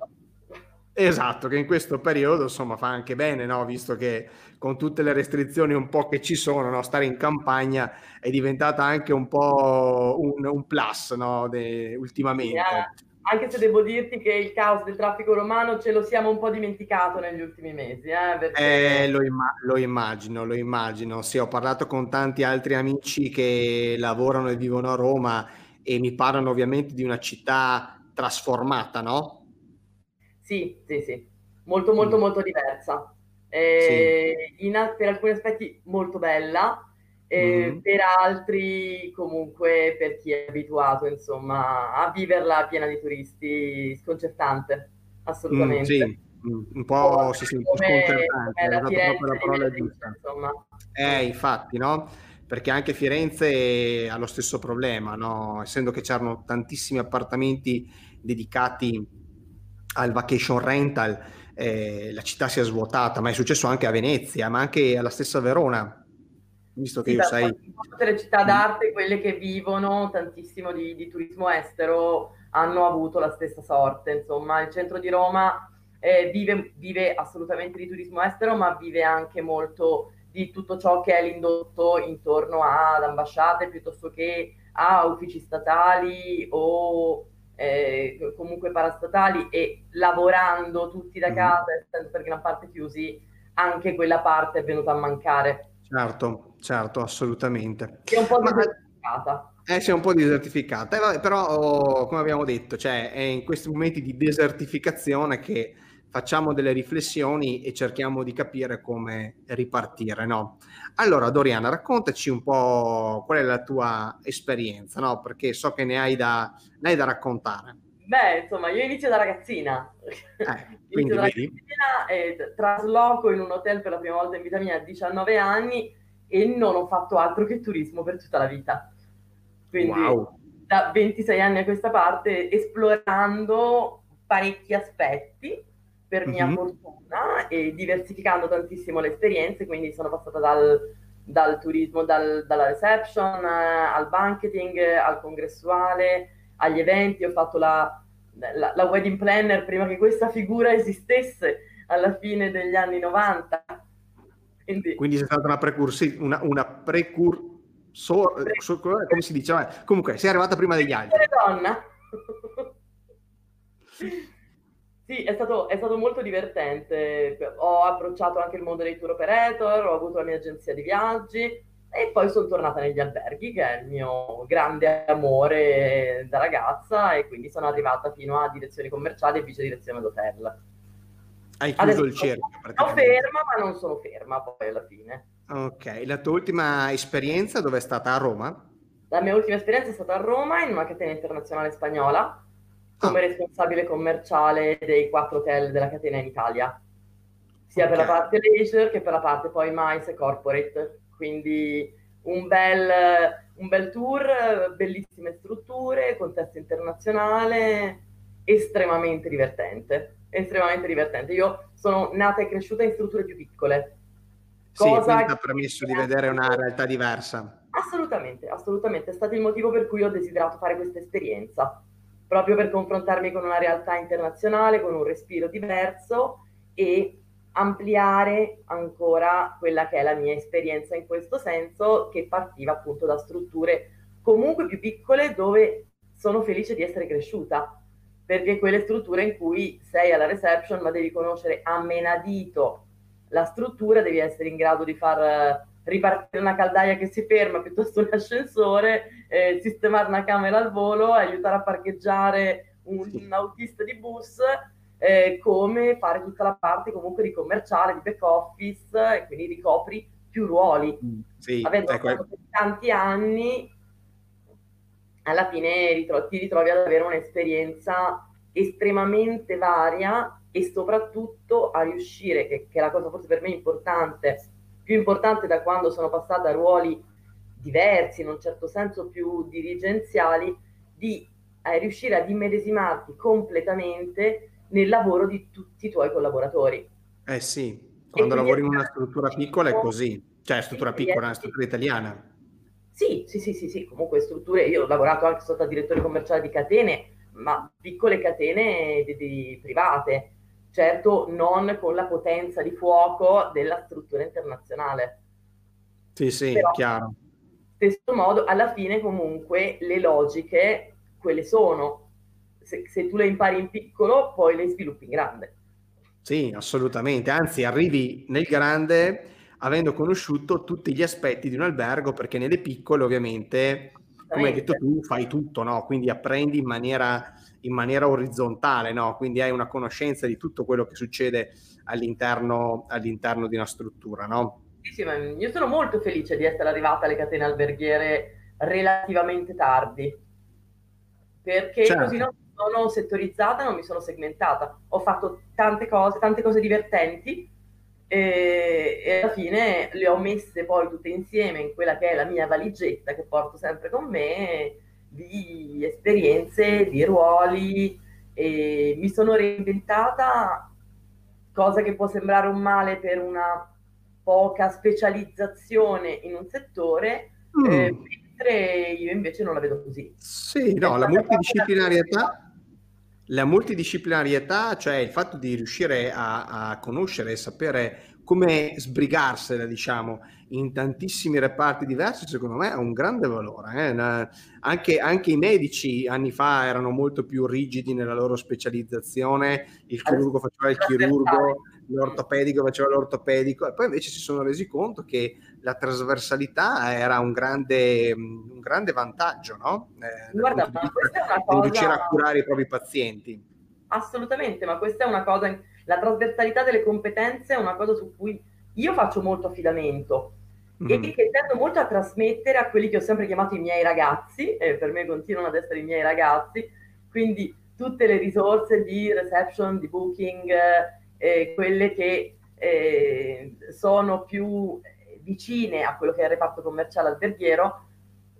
[SPEAKER 1] Esatto, che in questo periodo insomma fa anche bene, no? visto che con tutte le restrizioni un po' che ci sono, no? stare in campagna è diventata anche un po' un, un plus no? De, ultimamente. Yeah
[SPEAKER 3] anche se devo dirti che il caos del traffico romano ce lo siamo un po' dimenticato negli ultimi mesi. Eh,
[SPEAKER 1] perché... eh lo, imma- lo, immagino, lo immagino. Sì, ho parlato con tanti altri amici che lavorano e vivono a Roma e mi parlano ovviamente di una città trasformata, no?
[SPEAKER 3] Sì, sì, sì, molto molto mm. molto diversa. Eh, sì. in, per alcuni aspetti molto bella, e mm-hmm. per altri comunque per chi è abituato insomma a viverla piena di turisti sconcertante assolutamente. mm, sì.
[SPEAKER 1] Mm, un po' si sente sconcertante la proprio la parola giusta. eh infatti no? Perché anche Firenze ha lo stesso problema no? Essendo che c'erano tantissimi appartamenti dedicati al vacation rental eh, la città si è svuotata ma è successo anche a Venezia ma anche alla stessa Verona visto che sì, io sai...
[SPEAKER 3] Tutte le città d'arte, quelle che vivono tantissimo di, di, turismo estero, hanno avuto la stessa sorte. Insomma, il centro di Roma eh, vive, vive, assolutamente di turismo estero, ma vive anche molto di tutto ciò che è l'indotto intorno ad ambasciate piuttosto che a uffici statali o eh, comunque parastatali e lavorando tutti da mm. casa, essendo per gran parte chiusi, anche quella parte è venuta a mancare.
[SPEAKER 1] Certo, certo, assolutamente.
[SPEAKER 3] È un po' desertificata.
[SPEAKER 1] Eh, sì, è un po' desertificata, eh, però oh, come abbiamo detto, cioè, è in questi momenti di desertificazione che facciamo delle riflessioni e cerchiamo di capire come ripartire, no? Allora, Doriana, raccontaci un po' qual è la tua esperienza, no? Perché so che ne hai da, ne hai da raccontare.
[SPEAKER 3] Beh, insomma, io inizio da ragazzina. Eh, [laughs] inizio da ragazzina e trasloco in un hotel per la prima volta in vita mia a 19 anni e non ho fatto altro che turismo per tutta la vita. Quindi wow. da 26 anni a questa parte esplorando parecchi aspetti per mia mm-hmm. fortuna e diversificando tantissimo le esperienze, quindi sono passata dal, dal turismo, dal, dalla reception eh, al banqueting, al congressuale, agli eventi, ho fatto la, la, la, wedding planner prima che questa figura esistesse alla fine degli anni 90.
[SPEAKER 1] Quindi, Quindi sei stata una precursi, una, una precur, so, so, come si diceva? Comunque, sei arrivata prima degli altri.
[SPEAKER 3] donna. Sì, è stato, è stato, molto divertente. Ho approcciato anche il mondo dei tour operator, ho avuto la mia agenzia di viaggi e poi sono tornata negli alberghi, che è il mio grande amore da ragazza, e quindi sono arrivata fino a direzioni commerciali e vice direzione d'hotel.
[SPEAKER 1] Hai chiuso Adesso il cerchio.
[SPEAKER 3] Sono ferma, ma non sono ferma poi alla fine.
[SPEAKER 1] Ok, la tua ultima esperienza dove è stata? A Roma?
[SPEAKER 3] La mia ultima esperienza è stata a Roma, in una catena internazionale spagnola come ah. responsabile commerciale dei quattro hotel della catena in Italia, sia okay. per la parte leisure che per la parte poi MICE e corporate. Quindi un bel, un bel tour, bellissime strutture, contesto internazionale, estremamente divertente. Estremamente divertente. Io sono nata e cresciuta in strutture più piccole.
[SPEAKER 1] Cosa sì, quindi ti ha permesso di vedere una realtà diversa.
[SPEAKER 3] Assolutamente, assolutamente. È stato il motivo per cui ho desiderato fare questa esperienza proprio per confrontarmi con una realtà internazionale, con un respiro diverso e ampliare ancora quella che è la mia esperienza in questo senso, che partiva appunto da strutture comunque più piccole dove sono felice di essere cresciuta, perché quelle strutture in cui sei alla reception ma devi conoscere a menadito la struttura, devi essere in grado di far ripartire una caldaia che si ferma piuttosto un ascensore, eh, sistemare una camera al volo, aiutare a parcheggiare un, un autista di bus, eh, come fare tutta la parte comunque di commerciale, di back office, e quindi ricopri più ruoli. Mm, sì, Avendo ecco. fatto tanti anni, alla fine ritro- ti ritrovi ad avere un'esperienza estremamente varia e soprattutto a riuscire, che, che è la cosa forse per me importante, più importante da quando sono passata a ruoli diversi, in un certo senso più dirigenziali, di eh, riuscire ad immedesimarti completamente nel lavoro di tutti i tuoi collaboratori.
[SPEAKER 1] Eh sì, quando lavori in una struttura piccola è così, cioè struttura piccola, una struttura italiana.
[SPEAKER 3] Sì, sì, sì, sì, sì, comunque strutture, io ho lavorato anche sotto direttore commerciale di catene, ma piccole catene di, di private, certo non con la potenza di fuoco della struttura internazionale.
[SPEAKER 1] Sì, sì, Però, chiaro.
[SPEAKER 3] Stesso modo, alla fine comunque le logiche, quelle sono. Se, se, tu le impari in piccolo, poi le sviluppi in grande.
[SPEAKER 1] Sì, assolutamente. Anzi, arrivi nel grande avendo conosciuto tutti gli aspetti di un albergo, perché nelle piccole ovviamente, come hai detto tu, fai tutto, no? Quindi apprendi in maniera in maniera orizzontale, no? quindi hai una conoscenza di tutto quello che succede all'interno, all'interno di una struttura. No?
[SPEAKER 3] Sì, io sono molto felice di essere arrivata alle catene alberghiere relativamente tardi, perché certo. così non sono settorizzata, non mi sono segmentata, ho fatto tante cose, tante cose divertenti e, e, alla fine le ho messe poi tutte insieme in quella che è la mia valigetta che porto sempre con me di esperienze, di ruoli e mi sono reinventata, cosa che può sembrare un male per una poca specializzazione in un settore, mm. eh, mentre io invece non la vedo così.
[SPEAKER 1] Sì, no, la multidisciplinarietà la multidisciplinarietà, cioè il fatto di riuscire a, a conoscere e sapere come sbrigarsela, diciamo, in tantissimi reparti diversi, secondo me ha un grande valore. Eh? Anche, anche, i medici anni fa erano molto più rigidi nella loro specializzazione, il chirurgo faceva il chirurgo, l'ortopedico faceva l'ortopedico, e poi invece si sono resi conto che la trasversalità era un grande, un grande vantaggio, no?
[SPEAKER 3] Eh, Guarda, ma questa è una cosa...
[SPEAKER 1] riuscire a curare i propri pazienti.
[SPEAKER 3] Assolutamente, ma questa è una cosa, la trasversalità delle competenze è una cosa su cui io faccio molto affidamento mm. e che tendo molto a trasmettere a quelli che ho sempre chiamato i miei ragazzi, e per me continuano ad essere i miei ragazzi, quindi tutte le risorse di reception, di booking, eh, quelle che eh, sono più vicine a quello che è il reparto commerciale alberghiero,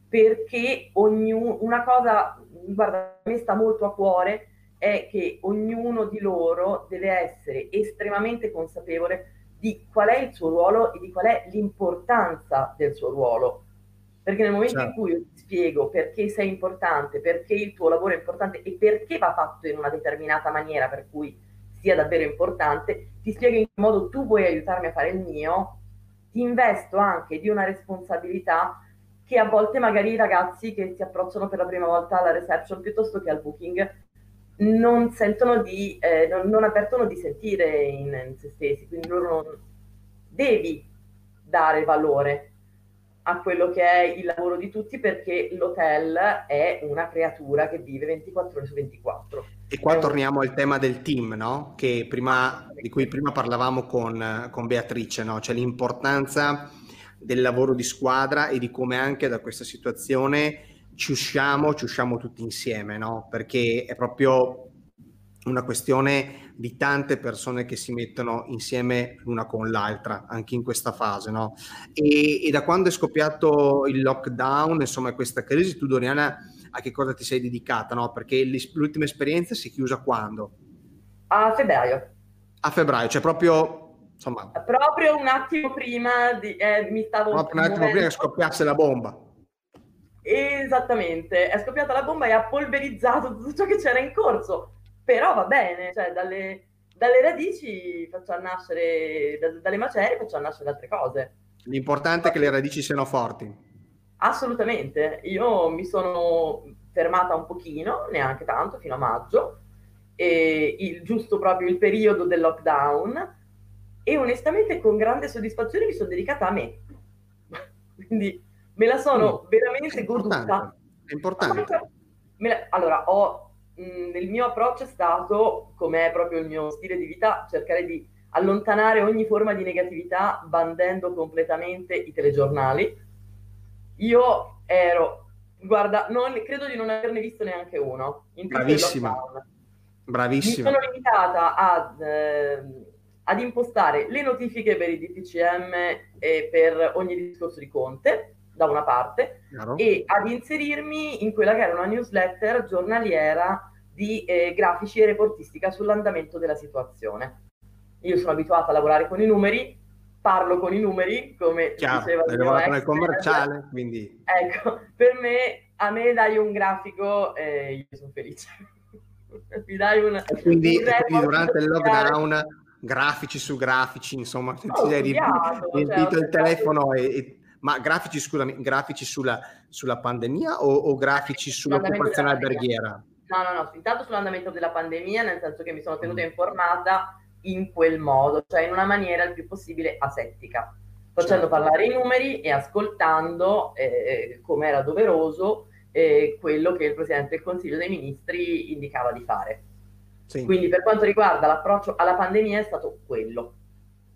[SPEAKER 3] perché ognuno, una cosa, guarda, a me sta molto a cuore, è che ognuno di loro deve essere estremamente consapevole di qual è il suo ruolo e di qual è l'importanza del suo ruolo. Perché nel momento certo. in cui io ti spiego perché sei importante, perché il tuo lavoro è importante e perché va fatto in una determinata maniera per cui sia davvero importante, ti spiego in che modo tu vuoi aiutarmi a fare il mio, ti investo anche di una responsabilità che a volte magari i ragazzi che si approcciano per la prima volta alla reception piuttosto che al booking non sentono di, eh, non, non, avvertono di sentire in, in, se stessi, quindi loro non devi dare valore a quello che è il lavoro di tutti perché l'hotel è una creatura che vive 24 ore su 24.
[SPEAKER 1] E qua torniamo al tema del team, no? prima, di cui prima parlavamo con, con Beatrice, no? cioè l'importanza del lavoro di squadra e di come anche da questa situazione ci usciamo, ci usciamo tutti insieme, no? Perché è proprio una questione di tante persone che si mettono insieme l'una con l'altra, anche in questa fase, no? E, e da quando è scoppiato il lockdown, insomma, questa crisi, tu Doriana, a che cosa ti sei dedicata, no? Perché l'ultima esperienza si è chiusa quando?
[SPEAKER 3] A febbraio.
[SPEAKER 1] A febbraio, cioè proprio insomma,
[SPEAKER 3] proprio un attimo prima di, eh, mi stavo
[SPEAKER 1] proprio un attimo prima che scoppiasse la bomba
[SPEAKER 3] esattamente è scoppiata la bomba e ha polverizzato tutto ciò che c'era in corso però va bene cioè dalle, dalle radici facciamo nascere da, dalle macerie facciamo nascere altre cose
[SPEAKER 1] l'importante è che le radici siano forti
[SPEAKER 3] assolutamente io mi sono fermata un pochino neanche tanto fino a maggio e il giusto proprio il periodo del lockdown e onestamente con grande soddisfazione mi sono dedicata a me. [laughs] Quindi me la sono veramente goduta.
[SPEAKER 1] È importante.
[SPEAKER 3] Allora, ho, mh, mm, il mio approccio è stato, come è proprio il mio stile di vita, cercare di allontanare ogni forma di negatività bandendo completamente i telegiornali. Io ero, guarda, non, credo di non averne visto neanche uno.
[SPEAKER 1] Bravissima. Bravissima.
[SPEAKER 3] Mi sono limitata ad... Eh, ad impostare le notifiche per i DPCM e per ogni discorso di Conte, da una parte, Chiaro. e ad inserirmi in quella che era una newsletter giornaliera di eh, grafici e reportistica sull'andamento della situazione. Io sono abituata a lavorare con i numeri, parlo con i numeri, come
[SPEAKER 1] Chiaro, diceva il mio ex, commerciale, [laughs] quindi...
[SPEAKER 3] Ecco, per me, a me dai un grafico e io sono felice. [laughs]
[SPEAKER 1] Mi dai un... E quindi, un quindi durante il lockdown grafici su grafici, insomma, oh, ti hai riempito cioè, il telefono e, e, ma grafici, scusami, grafici sulla, sulla pandemia o, o grafici sull'occupazione alberghiera?
[SPEAKER 3] No, no, no, intanto sull'andamento della pandemia, nel senso che mi sono tenuta informata in quel modo, cioè in una maniera il più possibile asettica, facendo certo. parlare i numeri e ascoltando, eh, come era doveroso, eh, quello che il Presidente del Consiglio dei Ministri indicava di fare. Sì. Quindi per quanto riguarda l'approccio alla pandemia è stato quello.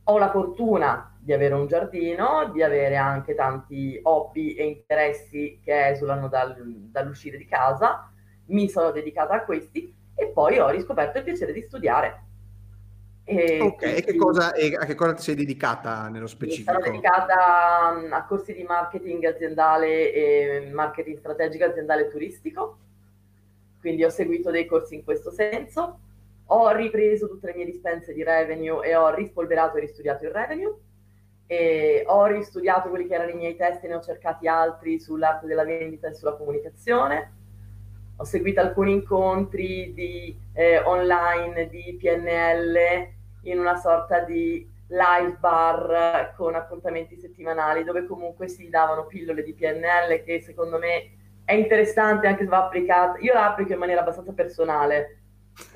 [SPEAKER 3] Ho la fortuna di avere un giardino, di avere anche tanti hobby e interessi che esulano dal, dall'uscire di casa, mi sono dedicata a questi e poi ho riscoperto il piacere di studiare.
[SPEAKER 1] E ok, quindi, e che cosa, e a che cosa ti sei dedicata nello specifico?
[SPEAKER 3] Mi sono dedicata mm, a corsi di marketing aziendale e marketing strategico aziendale turistico quindi ho seguito dei corsi in questo senso, ho ripreso tutte le mie dispense di revenue e ho rispolverato e ristudiato il revenue, e ho ristudiato quelli che erano i miei testi e ne ho cercati altri sull'arte della vendita e sulla comunicazione, ho seguito alcuni incontri di, eh, online di PNL in una sorta di live bar con appuntamenti settimanali dove comunque si davano pillole di PNL che secondo me è interessante anche se va applicata. Io la applico in maniera abbastanza personale.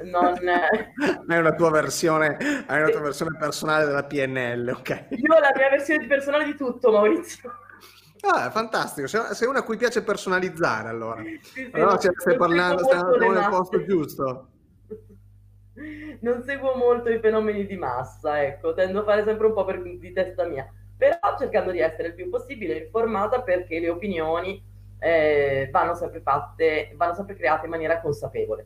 [SPEAKER 3] Non... [laughs]
[SPEAKER 1] hai una tua versione, hai una tua versione personale della PNL, ok?
[SPEAKER 3] Io ho la mia versione personale di tutto, Maurizio.
[SPEAKER 1] Ah, fantastico, sei una a cui piace personalizzare allora. Sì, sì, allora cioè, stai parlando, stiamo nel posto giusto.
[SPEAKER 3] Non seguo molto i fenomeni di massa, ecco, tendo a fare sempre un po' per, di testa mia, però cercando di essere il più possibile informata perché le opinioni eh, vanno sempre fatte, vanno sempre create in maniera consapevole.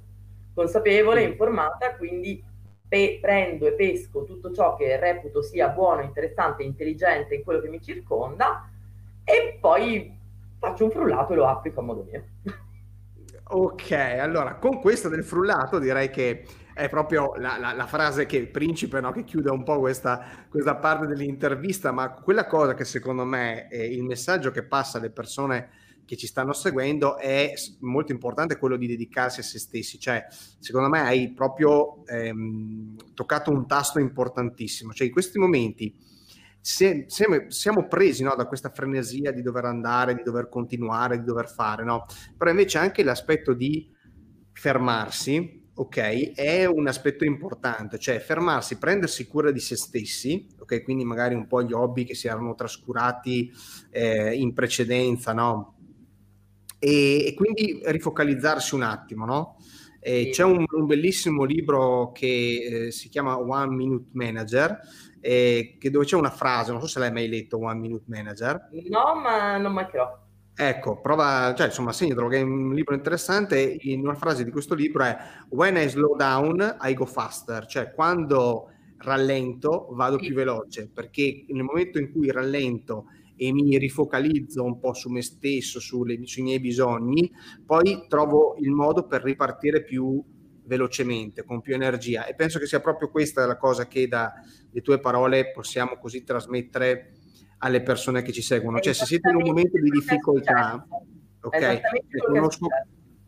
[SPEAKER 3] Consapevole, informata, quindi pe- prendo e pesco tutto ciò che reputo sia buono, interessante, intelligente in quello che mi circonda e poi faccio un frullato e lo applico a modo mio.
[SPEAKER 1] Ok, allora con questo del frullato direi che è proprio la, la, la frase che il principe no, che chiude un po' questa, questa, parte dell'intervista, ma quella cosa che secondo me è il messaggio che passa alle persone che ci stanno seguendo è molto importante quello di dedicarsi a se stessi, cioè secondo me hai proprio ehm, toccato un tasto importantissimo, cioè in questi momenti se, se, siamo presi no, da questa frenesia di dover andare, di dover continuare, di dover fare, no? però invece anche l'aspetto di fermarsi, ok, è un aspetto importante, cioè fermarsi, prendersi cura di se stessi, ok, quindi magari un po' gli hobby che si erano trascurati eh, in precedenza, no? E, e quindi rifocalizzarsi un attimo, no? Eh, c'è un, un, bellissimo libro che eh, si chiama One Minute Manager, eh, dove c'è una frase, non so se l'hai mai letto One Minute Manager.
[SPEAKER 3] No, ma non mancherò.
[SPEAKER 1] Ecco, prova, cioè insomma, segnatelo che è un libro interessante. In una frase di questo libro è When I slow down, I go faster, cioè quando rallento vado più veloce, perché nel momento in cui rallento e mi rifocalizzo un po' su me stesso, sulle, sui miei bisogni, poi trovo il modo per ripartire più velocemente, con più energia. E penso che sia proprio questa la cosa che dalle tue parole possiamo così trasmettere alle persone che ci seguono. Cioè, se siete in un momento di difficoltà, ok, conosco,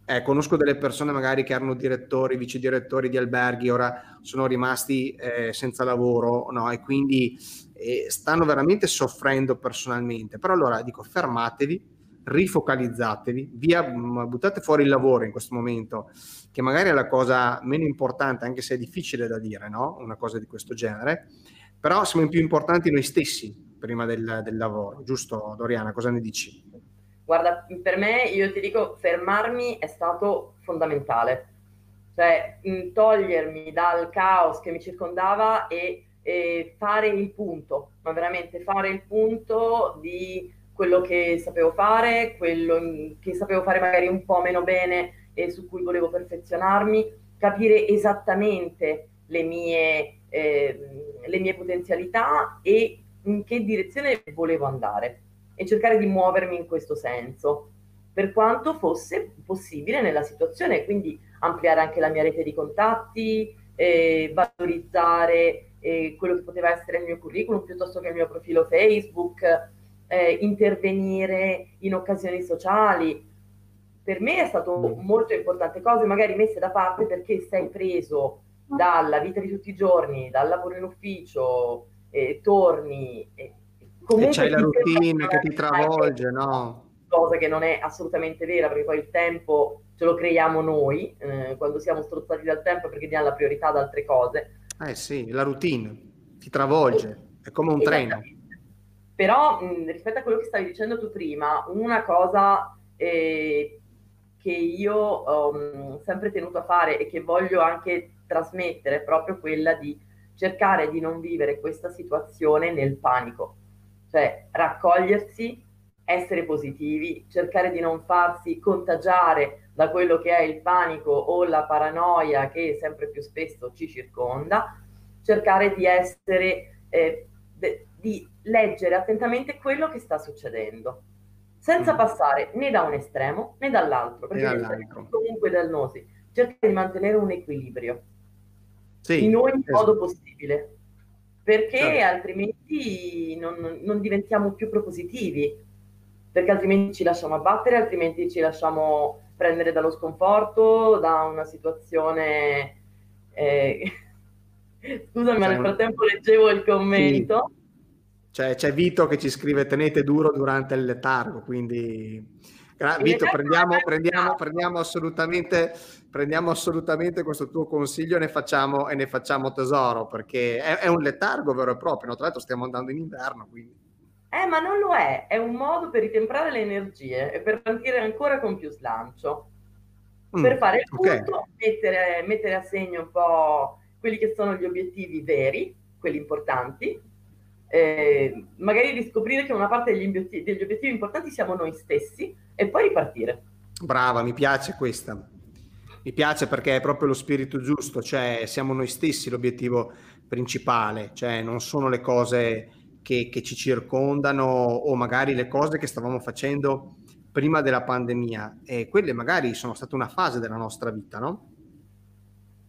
[SPEAKER 1] eh, conosco, delle persone magari che erano direttori, vice direttori di alberghi, ora sono rimasti eh, senza lavoro, no? E quindi e stanno veramente soffrendo personalmente. Però allora dico fermatevi, rifocalizzatevi, via, buttate fuori il lavoro in questo momento, che magari è la cosa meno importante, anche se è difficile da dire, no? Una cosa di questo genere. Però siamo più importanti noi stessi prima del, del lavoro, giusto Doriana? Cosa ne dici?
[SPEAKER 3] Guarda, per me io ti dico, fermarmi è stato fondamentale. Cioè, togliermi dal caos che mi circondava e e fare il punto, ma veramente fare il punto di quello che sapevo fare, quello che sapevo fare magari un po' meno bene e su cui volevo perfezionarmi, capire esattamente le mie, eh, le mie potenzialità e in che direzione volevo andare e cercare di muovermi in questo senso, per quanto fosse possibile nella situazione, quindi ampliare anche la mia rete di contatti, eh, valorizzare eh, quello che poteva essere il mio curriculum piuttosto che il mio profilo Facebook, eh, intervenire in occasioni sociali. Per me è stato molto importante, cose magari messe da parte perché sei preso dalla vita di tutti i giorni, dal lavoro in ufficio, eh, torni e
[SPEAKER 1] comunque c'hai la routine che ti travolge, no?
[SPEAKER 3] Cosa che non è assolutamente vera perché poi il tempo ce lo creiamo noi eh, quando siamo strozzati dal tempo perché diamo la priorità ad altre cose
[SPEAKER 1] eh sì, la routine ti travolge, è come un treno.
[SPEAKER 3] Però mh, rispetto a quello che stavi dicendo tu prima, una cosa eh, che io ho sempre tenuto a fare e che voglio anche trasmettere è proprio quella di cercare di non vivere questa situazione nel panico, cioè raccogliersi, essere positivi, cercare di non farsi contagiare da quello che è il panico o la paranoia che sempre più spesso ci circonda, cercare di essere, eh, de, di leggere attentamente quello che sta succedendo, senza mm. passare né da un estremo né dall'altro, perché dall'altro. comunque dannosi. Cercare di mantenere un equilibrio sì, in ogni esatto. modo possibile, perché certo. altrimenti non, non diventiamo più propositivi, perché altrimenti ci lasciamo abbattere, altrimenti ci lasciamo prendere dallo sconforto, da una situazione... Eh... [laughs] Scusami, ma nel frattempo leggevo il commento. Sì.
[SPEAKER 1] C'è, c'è, Vito che ci scrive tenete duro durante il letargo, quindi Vito prendiamo, prendiamo, prendiamo, assolutamente, prendiamo assolutamente questo tuo consiglio e ne facciamo, e ne facciamo tesoro perché è, è, un letargo vero e proprio, no? tra l'altro stiamo andando in inverno. Quindi.
[SPEAKER 3] Eh, ma non lo è, è un modo per ritemprare le energie e per partire ancora con più slancio. Mm, per fare il punto, okay. mettere, mettere, a segno un po' quelli che sono gli obiettivi veri, quelli importanti, eh, magari riscoprire che una parte degli obiettivi, degli obiettivi importanti siamo noi stessi e poi ripartire.
[SPEAKER 1] Brava, mi piace questa. Mi piace perché è proprio lo spirito giusto, cioè siamo noi stessi l'obiettivo principale, cioè non sono le cose che, che, ci circondano o magari le cose che stavamo facendo prima della pandemia e quelle magari sono state una fase della nostra vita, no?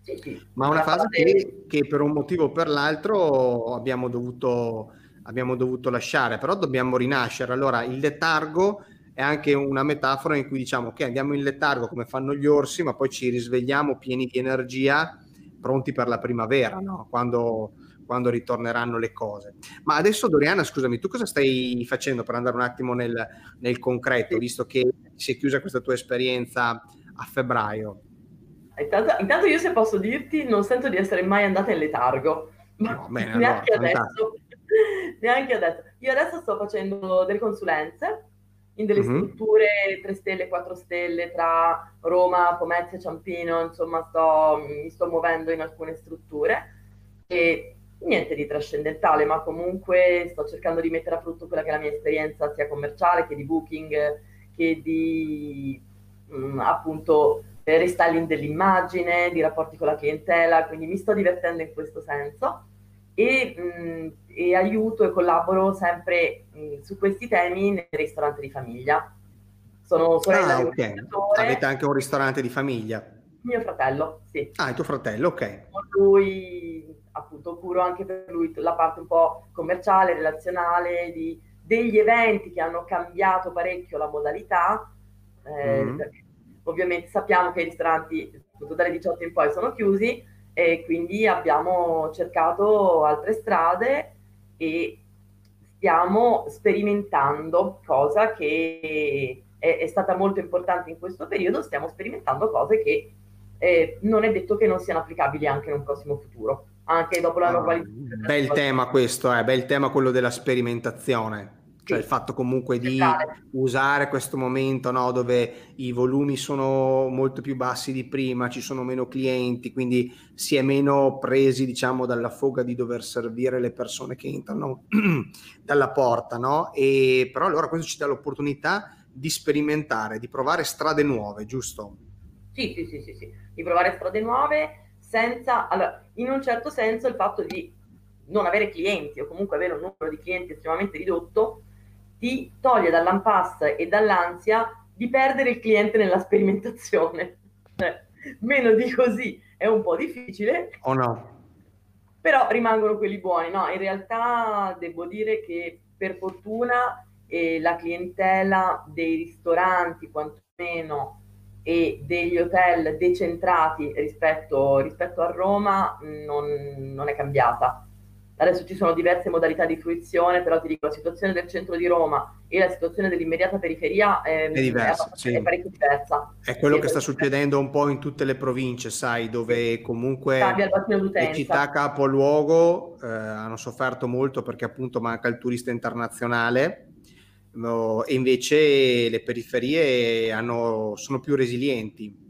[SPEAKER 3] Sì, sì.
[SPEAKER 1] Ma una fase che, che, per un motivo o per l'altro abbiamo dovuto, abbiamo dovuto lasciare, però dobbiamo rinascere. Allora il letargo è anche una metafora in cui diciamo che andiamo in letargo come fanno gli orsi, ma poi ci risvegliamo pieni di energia, pronti per la primavera, no? quando, quando ritorneranno le cose. Ma adesso Doriana, scusami, tu cosa stai facendo per andare un attimo nel, nel concreto, visto che si è chiusa questa tua esperienza a febbraio?
[SPEAKER 3] Intanto, intanto, io se posso dirti, non sento di essere mai andata in letargo, no, bene, neanche, allora, adesso, [laughs] neanche adesso. Io adesso sto facendo delle consulenze in delle mm-hmm. strutture 3 stelle, 4 stelle tra Roma, Pomezia, Ciampino, insomma sto, mi sto muovendo in alcune strutture e niente di trascendentale, ma comunque sto cercando di mettere a frutto quella che è la mia esperienza sia commerciale che di booking, che di mh, mm, appunto restyling dell'immagine, di rapporti con la clientela, quindi mi sto divertendo in questo senso e, mh, e aiuto e collaboro sempre mh, su questi temi nel ristorante di famiglia. Sono sorella ah,
[SPEAKER 1] okay. Avete anche un ristorante di famiglia?
[SPEAKER 3] Mio fratello, sì.
[SPEAKER 1] Ah, è tuo fratello, ok.
[SPEAKER 3] Con lui, appunto, curo anche per lui la parte un po' commerciale, relazionale, di, degli eventi che hanno cambiato parecchio la modalità. Eh, mm. Ovviamente sappiamo che i ristoranti, appunto, dalle 18 in poi sono chiusi, e quindi abbiamo cercato altre strade e stiamo sperimentando, cosa che è, è stata molto importante in questo periodo, stiamo sperimentando cose che eh, non è detto che non siano applicabili anche in un prossimo futuro, anche dopo la normalizzazione.
[SPEAKER 1] Ah, bel tema questo, eh, bel tema quello della sperimentazione cioè il fatto comunque di usare questo momento no, dove i volumi sono molto più bassi di prima, ci sono meno clienti, quindi si è meno presi diciamo dalla foga di dover servire le persone che entrano [clears throat] dalla porta, no? E però allora questo ci dà l'opportunità di sperimentare, di provare strade nuove, giusto?
[SPEAKER 3] Sì, sì, sì, sì, sì. di provare strade nuove senza, allora, in un certo senso il fatto di non avere clienti o comunque avere un numero di clienti estremamente ridotto ti toglie dall'impasse e dall'ansia di perdere il cliente nella sperimentazione. [laughs] Cioè, meno di così è un po' difficile.
[SPEAKER 1] O oh no?
[SPEAKER 3] Però rimangono quelli buoni. No, in realtà devo dire che per fortuna eh, la clientela dei ristoranti, quantomeno, e degli hotel decentrati rispetto, rispetto a Roma non, non è cambiata. Adesso ci sono diverse modalità di fruizione, però ti dico, la situazione del centro di Roma e la situazione dell'immediata periferia è,
[SPEAKER 1] è, diversa, è, sì.
[SPEAKER 3] è parecchio diversa.
[SPEAKER 1] È quello sì, che sta succedendo un po' in tutte le province, sai, dove comunque le città capoluogo eh, hanno sofferto molto perché appunto manca il turista internazionale no, e invece le periferie hanno, sono più resilienti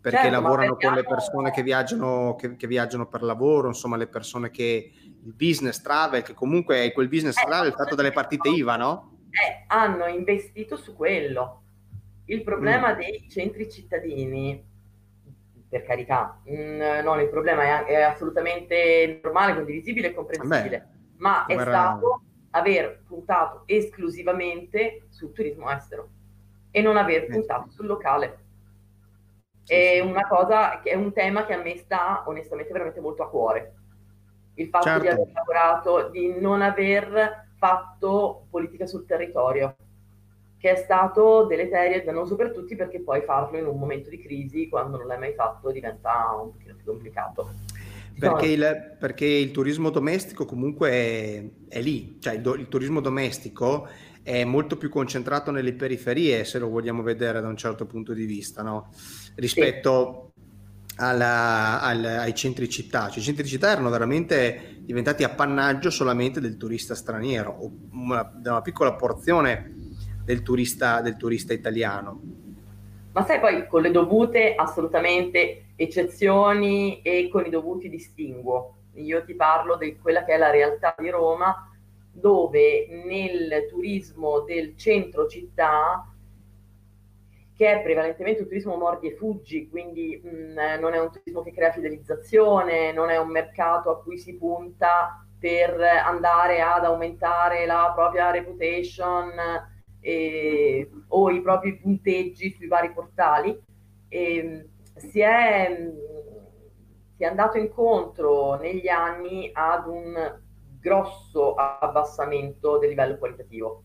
[SPEAKER 1] perché certo, lavorano con le persone che viaggiano, che, che viaggiano per lavoro, insomma le persone che il business travel, che comunque è quel business eh, travel fatto dalle partite IVA, no?
[SPEAKER 3] Eh, hanno investito su quello. Il problema mm. dei centri cittadini, per carità, mh, mm, non il problema è, è, assolutamente normale, condivisibile e comprensibile, Beh, ma è era... stato aver puntato esclusivamente sul turismo estero e non aver eh, puntato sul locale. È una cosa, è un tema che a me sta onestamente veramente molto a cuore il fatto certo. di aver lavorato, di non aver fatto politica sul territorio, che è stato deleterio e dannoso per tutti perché poi farlo in un momento di crisi, quando non l'hai mai fatto, diventa un pochino più complicato.
[SPEAKER 1] Perché il, perché il, turismo domestico comunque è, è lì, cioè il, il, turismo domestico è molto più concentrato nelle periferie, se lo vogliamo vedere da un certo punto di vista, no? rispetto alla, al, ai centri città. Cioè, I centri città erano veramente diventati appannaggio solamente del turista straniero, o una, una piccola porzione del turista, del turista italiano.
[SPEAKER 3] Ma sai poi con le dovute assolutamente eccezioni e con i dovuti distinguo. Io ti parlo di quella che è la realtà di Roma, dove nel turismo del centro città che è prevalentemente un turismo mordi e fuggi, quindi mh, mm, non è un turismo che crea fidelizzazione, non è un mercato a cui si punta per andare ad aumentare la propria reputation e, o i propri punteggi sui vari portali. E, si, è, si è andato incontro negli anni ad un grosso abbassamento del livello qualitativo.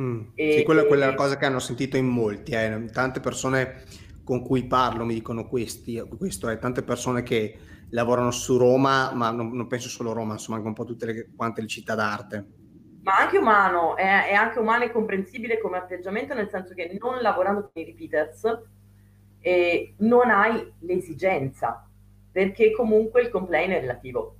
[SPEAKER 1] Mm, e, sì, quella, quella è la cosa che hanno sentito in molti, eh. tante persone con cui parlo mi dicono questi, questo, è eh. tante persone che lavorano su Roma, ma non, non penso solo a Roma, insomma anche un po' tutte le, quante le città d'arte.
[SPEAKER 3] Ma anche umano, è, è anche umano e comprensibile come atteggiamento, nel senso che non lavorando con i repeaters eh, non hai l'esigenza, perché comunque il complaint è relativo.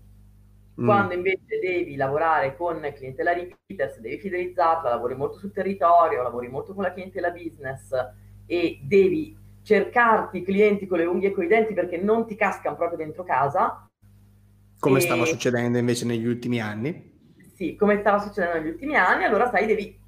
[SPEAKER 3] Mm. Quando invece devi lavorare con clientela repeaters, devi fidelizzarla, lavori molto sul territorio, lavori molto con la clientela business e devi cercarti clienti con le unghie e con i denti perché non ti cascano proprio dentro casa.
[SPEAKER 1] Come e... stava succedendo invece negli ultimi anni?
[SPEAKER 3] Sì, come stava succedendo negli ultimi anni, allora sai, devi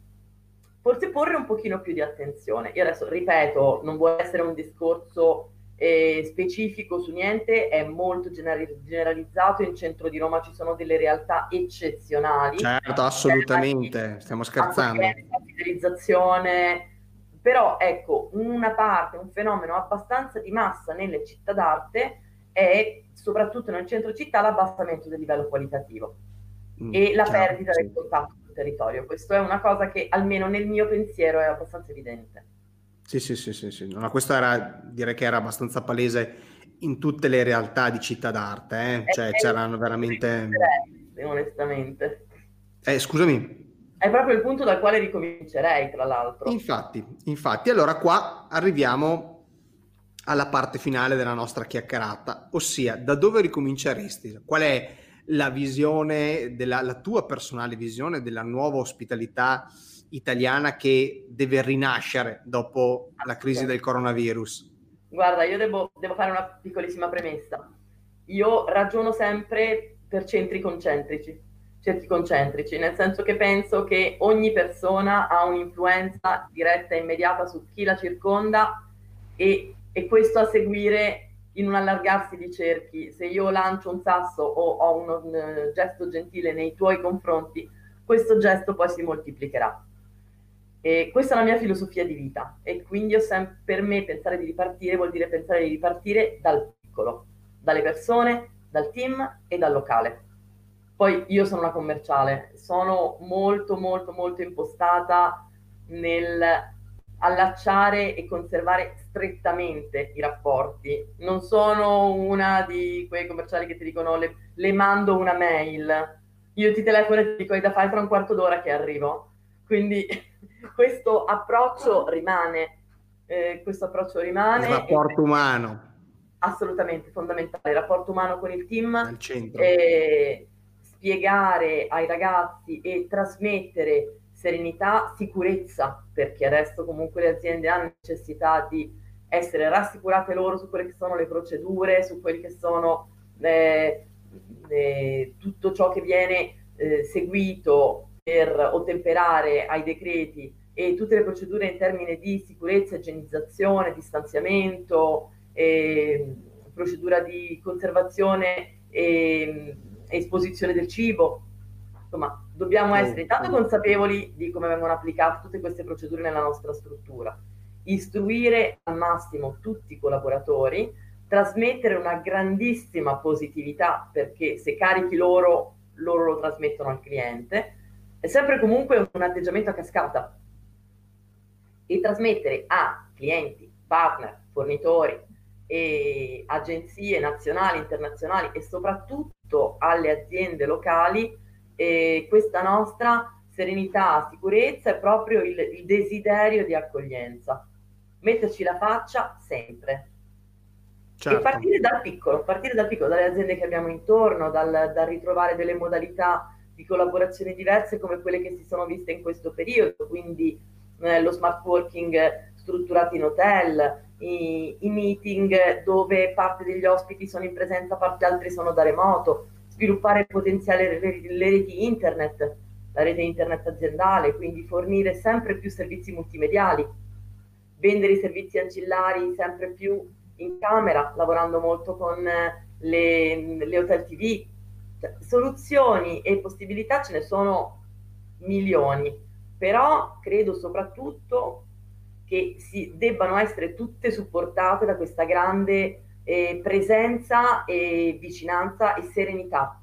[SPEAKER 3] forse porre un pochino più di attenzione. Io adesso ripeto, non vuole essere un discorso eh, specifico su niente, è molto generalizzato, in centro di Roma ci sono delle realtà eccezionali.
[SPEAKER 1] Certo, assolutamente, stiamo scherzando.
[SPEAKER 3] Fidelizzazione, però ecco, una parte, un fenomeno abbastanza di massa nelle città d'arte è soprattutto nel centro città l'abbassamento del livello qualitativo mm, e la certo, perdita sì. del contatto territorio. Questo è una cosa che almeno nel mio pensiero è abbastanza evidente.
[SPEAKER 1] Sì, sì, sì, sì, sì. No, questo era, direi che era abbastanza palese in tutte le realtà di città d'arte, eh? eh cioè eh, c'erano veramente...
[SPEAKER 3] Onestamente.
[SPEAKER 1] Eh, scusami.
[SPEAKER 3] È proprio il punto dal quale ricomincerei, tra l'altro.
[SPEAKER 1] Infatti, infatti, allora qua arriviamo alla parte finale della nostra chiacchierata, ossia da dove ricominceresti? Qual è la visione, della, la tua personale visione della nuova ospitalità italiana che deve rinascere dopo la crisi del coronavirus?
[SPEAKER 3] Guarda, io devo, devo fare una piccolissima premessa. Io ragiono sempre per centri concentrici cerchi concentrici, nel senso che penso che ogni persona ha un'influenza diretta e immediata su chi la circonda e, e questo a seguire in un allargarsi di cerchi. Se io lancio un sasso o ho un, un gesto gentile nei tuoi confronti, questo gesto poi si moltiplicherà. E questa è la mia filosofia di vita e quindi sem- per me pensare di ripartire vuol dire pensare di ripartire dal piccolo, dalle persone, dal team e dal locale. Poi io sono una commerciale, sono molto molto molto impostata nel allacciare e conservare strettamente i rapporti. Non sono una di quei commerciali che ti dicono le, le mando una mail, io ti telefono e ti dico hai da fare tra un quarto d'ora che arrivo. Quindi [laughs] questo approccio rimane, eh, questo approccio rimane.
[SPEAKER 1] Il rapporto e, umano.
[SPEAKER 3] Assolutamente fondamentale, il rapporto umano con il team.
[SPEAKER 1] Al centro.
[SPEAKER 3] E, spiegare ai ragazzi e trasmettere serenità, sicurezza, perché adesso comunque le aziende hanno necessità di essere rassicurate loro su quelle che sono le procedure, su quelli che sono eh, eh, tutto ciò che viene eh, seguito per ottemperare ai decreti e tutte le procedure in termini di sicurezza, igienizzazione, distanziamento, procedura di conservazione e esposizione del cibo. Insomma, dobbiamo essere intanto consapevoli di come vengono applicate tutte queste procedure nella nostra struttura, istruire al massimo tutti i collaboratori, trasmettere una grandissima positività perché se carichi loro, loro lo trasmettono al cliente, è sempre comunque un atteggiamento a cascata. E trasmettere a clienti, partner, fornitori e agenzie nazionali, internazionali e soprattutto soprattutto alle aziende locali e questa nostra serenità, sicurezza è proprio il, il desiderio di accoglienza. Metterci la faccia sempre. Certo. E partire dal piccolo, partire dal piccolo, dalle aziende che abbiamo intorno, dal, dal ritrovare delle modalità di collaborazione diverse come quelle che si sono viste in questo periodo, quindi eh, lo smart working strutturato in hotel, i, i, meeting dove parte degli ospiti sono in presenza, parte altri sono da remoto, sviluppare il potenziale le, le reti internet, la rete internet aziendale, quindi fornire sempre più servizi multimediali, vendere i servizi ancillari sempre più in camera, lavorando molto con le, le hotel TV. Cioè, soluzioni e possibilità ce ne sono milioni però credo soprattutto che si debbano essere tutte supportate da questa grande eh, presenza e vicinanza e serenità.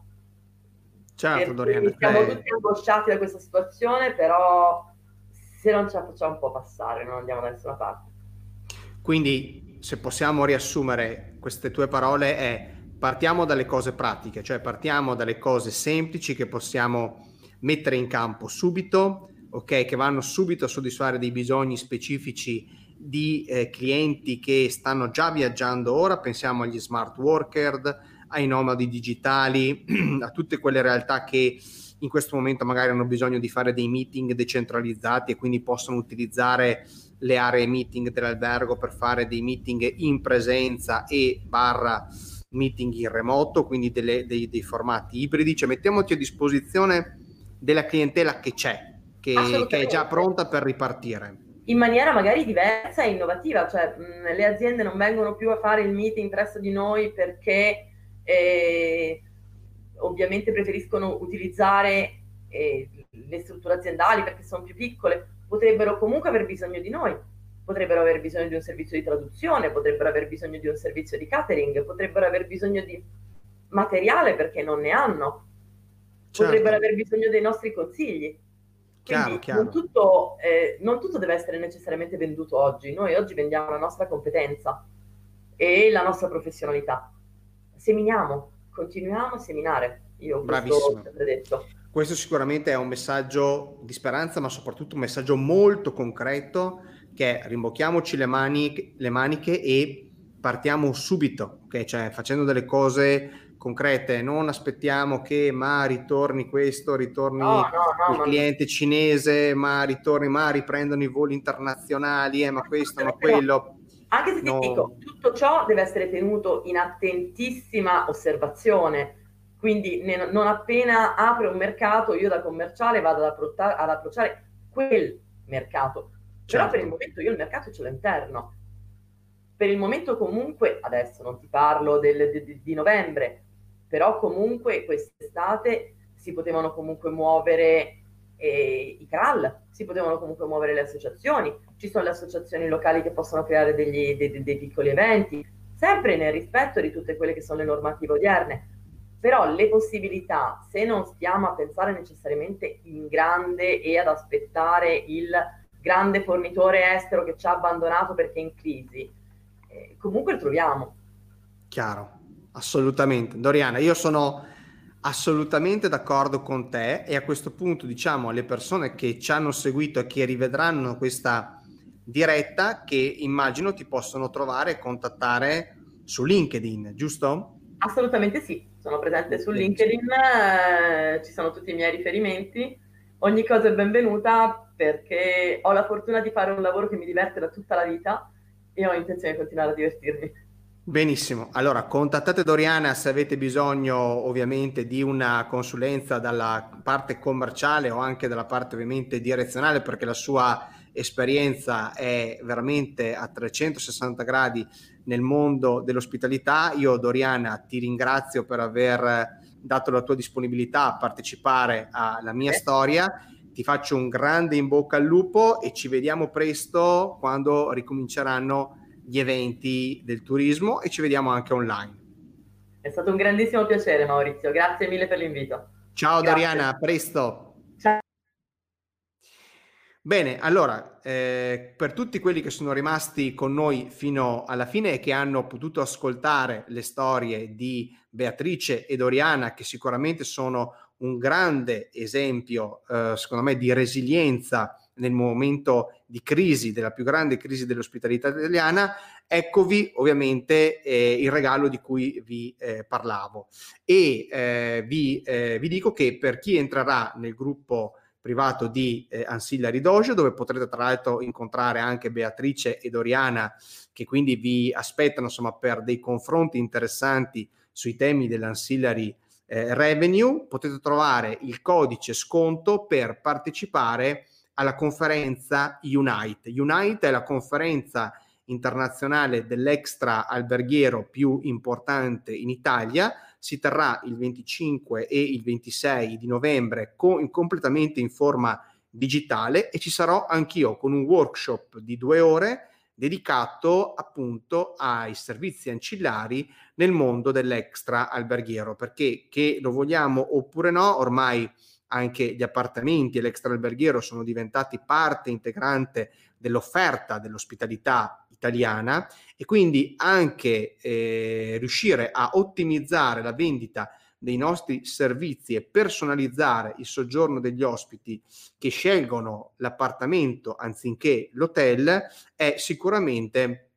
[SPEAKER 1] Certo, Doriana.
[SPEAKER 3] Siamo eh... tutti angosciati da questa situazione, però se non ce la facciamo un po' passare, non andiamo da nessuna parte.
[SPEAKER 1] Quindi, se possiamo riassumere queste tue parole, è partiamo dalle cose pratiche, cioè partiamo dalle cose semplici che possiamo mettere in campo subito, ok, che vanno subito a soddisfare dei bisogni specifici di eh, clienti che stanno già viaggiando ora, pensiamo agli smart worker, ai nomadi digitali, [clears throat] a tutte quelle realtà che in questo momento magari hanno bisogno di fare dei meeting decentralizzati e quindi possono utilizzare le aree meeting dell'albergo per fare dei meeting in presenza e barra meeting in remoto, quindi delle, dei, dei, formati ibridi, cioè mettiamoci a disposizione della clientela che c'è, che, che, è già pronta per ripartire.
[SPEAKER 3] In maniera magari diversa e innovativa, cioè mh, le aziende non vengono più a fare il meeting presso di noi perché eh, ovviamente preferiscono utilizzare eh, le strutture aziendali perché sono più piccole, potrebbero comunque aver bisogno di noi, potrebbero aver bisogno di un servizio di traduzione, potrebbero aver bisogno di un servizio di catering, potrebbero aver bisogno di materiale perché non ne hanno, certo. potrebbero aver bisogno dei nostri consigli. Quindi chiaro, chiaro. Non, tutto, eh, non tutto deve essere necessariamente venduto oggi, noi oggi vendiamo la nostra competenza e la nostra professionalità. Seminiamo, continuiamo a seminare. Io
[SPEAKER 1] Bravissimo. sempre detto. Questo sicuramente è un messaggio di speranza, ma soprattutto un messaggio molto concreto che è rimbocchiamoci le, mani, le maniche e partiamo subito, okay? cioè facendo delle cose concrete, non aspettiamo che ma ritorni questo, ritorni no, no, no, il cliente cinese, ma ritorni, ma riprendono i voli internazionali, eh, ma questo, ma quello.
[SPEAKER 3] Anche se ti dico, tutto ciò deve essere tenuto in attentissima osservazione. Quindi ne, non appena apre un mercato, io da commerciale vado ad, approcciare, ad approcciare quel mercato. Certo. Però per il momento io il mercato ce l'ho interno. Per il momento comunque, adesso non ti parlo del, di, di novembre, però comunque quest'estate si potevano comunque muovere eh, i CRAL, si potevano comunque muovere le associazioni, ci sono le associazioni locali che possono creare degli, dei, dei piccoli eventi, sempre nel rispetto di tutte quelle che sono le normative odierne. Però le possibilità, se non stiamo a pensare necessariamente in grande e ad aspettare il grande fornitore estero che ci ha abbandonato perché è in crisi, eh, comunque lo troviamo.
[SPEAKER 1] Chiaro, assolutamente. Doriana, io sono assolutamente d'accordo con te e a questo punto diciamo alle persone che ci hanno seguito e che rivedranno questa diretta che immagino ti possono trovare e contattare su LinkedIn, giusto?
[SPEAKER 3] Assolutamente sì, sono presente su LinkedIn, eh, ci sono tutti i miei riferimenti, ogni cosa è benvenuta perché ho la fortuna di fare un lavoro che mi diverte da tutta la vita e ho intenzione di continuare a divertirmi.
[SPEAKER 1] Benissimo, allora contattate Doriana se avete bisogno ovviamente di una consulenza dalla parte commerciale o anche dalla parte ovviamente direzionale perché la sua esperienza è veramente a 360 gradi nel mondo dell'ospitalità. Io Doriana ti ringrazio per aver dato la tua disponibilità a partecipare alla mia storia. Ti faccio un grande in bocca al lupo e ci vediamo presto quando ricominceranno gli eventi del turismo e ci vediamo anche online.
[SPEAKER 3] È stato un grandissimo piacere Maurizio, grazie mille per l'invito.
[SPEAKER 1] Ciao grazie. Doriana, a presto. Ciao. Bene, allora, eh, per tutti quelli che sono rimasti con noi fino alla fine e che hanno potuto ascoltare le storie di Beatrice e Doriana, che sicuramente sono un grande esempio, eh, secondo me, di resilienza nel momento di crisi, della più grande crisi dell'ospitalità italiana, eccovi ovviamente eh, il regalo di cui vi eh, parlavo. E eh, vi, eh, vi, dico che per chi entrerà nel gruppo privato di eh, Ancillary Dojo, dove potrete tra l'altro incontrare anche Beatrice e Doriana, che quindi vi aspettano insomma per dei confronti interessanti sui temi dell'ancillary eh, revenue, potete trovare il codice sconto per partecipare alla conferenza Unite. Unite è la conferenza internazionale dell'extra alberghiero più importante in Italia, si terrà il 25 e il 26 di novembre con, completamente in forma digitale e ci sarò anch'io con un workshop di due ore dedicato appunto ai servizi ancillari nel mondo dell'extra alberghiero, perché che lo vogliamo oppure no, ormai anche gli appartamenti e l'extra alberghiero sono diventati parte integrante dell'offerta dell'ospitalità italiana e quindi anche eh, riuscire a ottimizzare la vendita dei nostri servizi e personalizzare il soggiorno degli ospiti che scelgono l'appartamento anziché l'hotel è sicuramente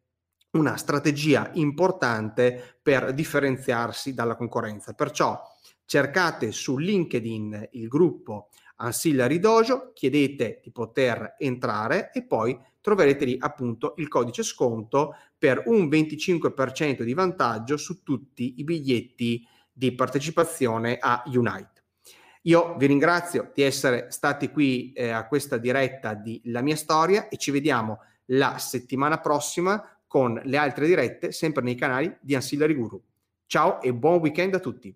[SPEAKER 1] una strategia importante per differenziarsi dalla concorrenza. Perciò cercate su LinkedIn il gruppo Ancillary Dojo, chiedete di poter entrare e poi troverete lì appunto il codice sconto per un 25% di vantaggio su tutti i biglietti di partecipazione a Unite. Io vi ringrazio di essere stati qui eh, a questa diretta di La mia storia e ci vediamo la settimana prossima con le altre dirette sempre nei canali di Ancillary Guru. Ciao e buon weekend a tutti.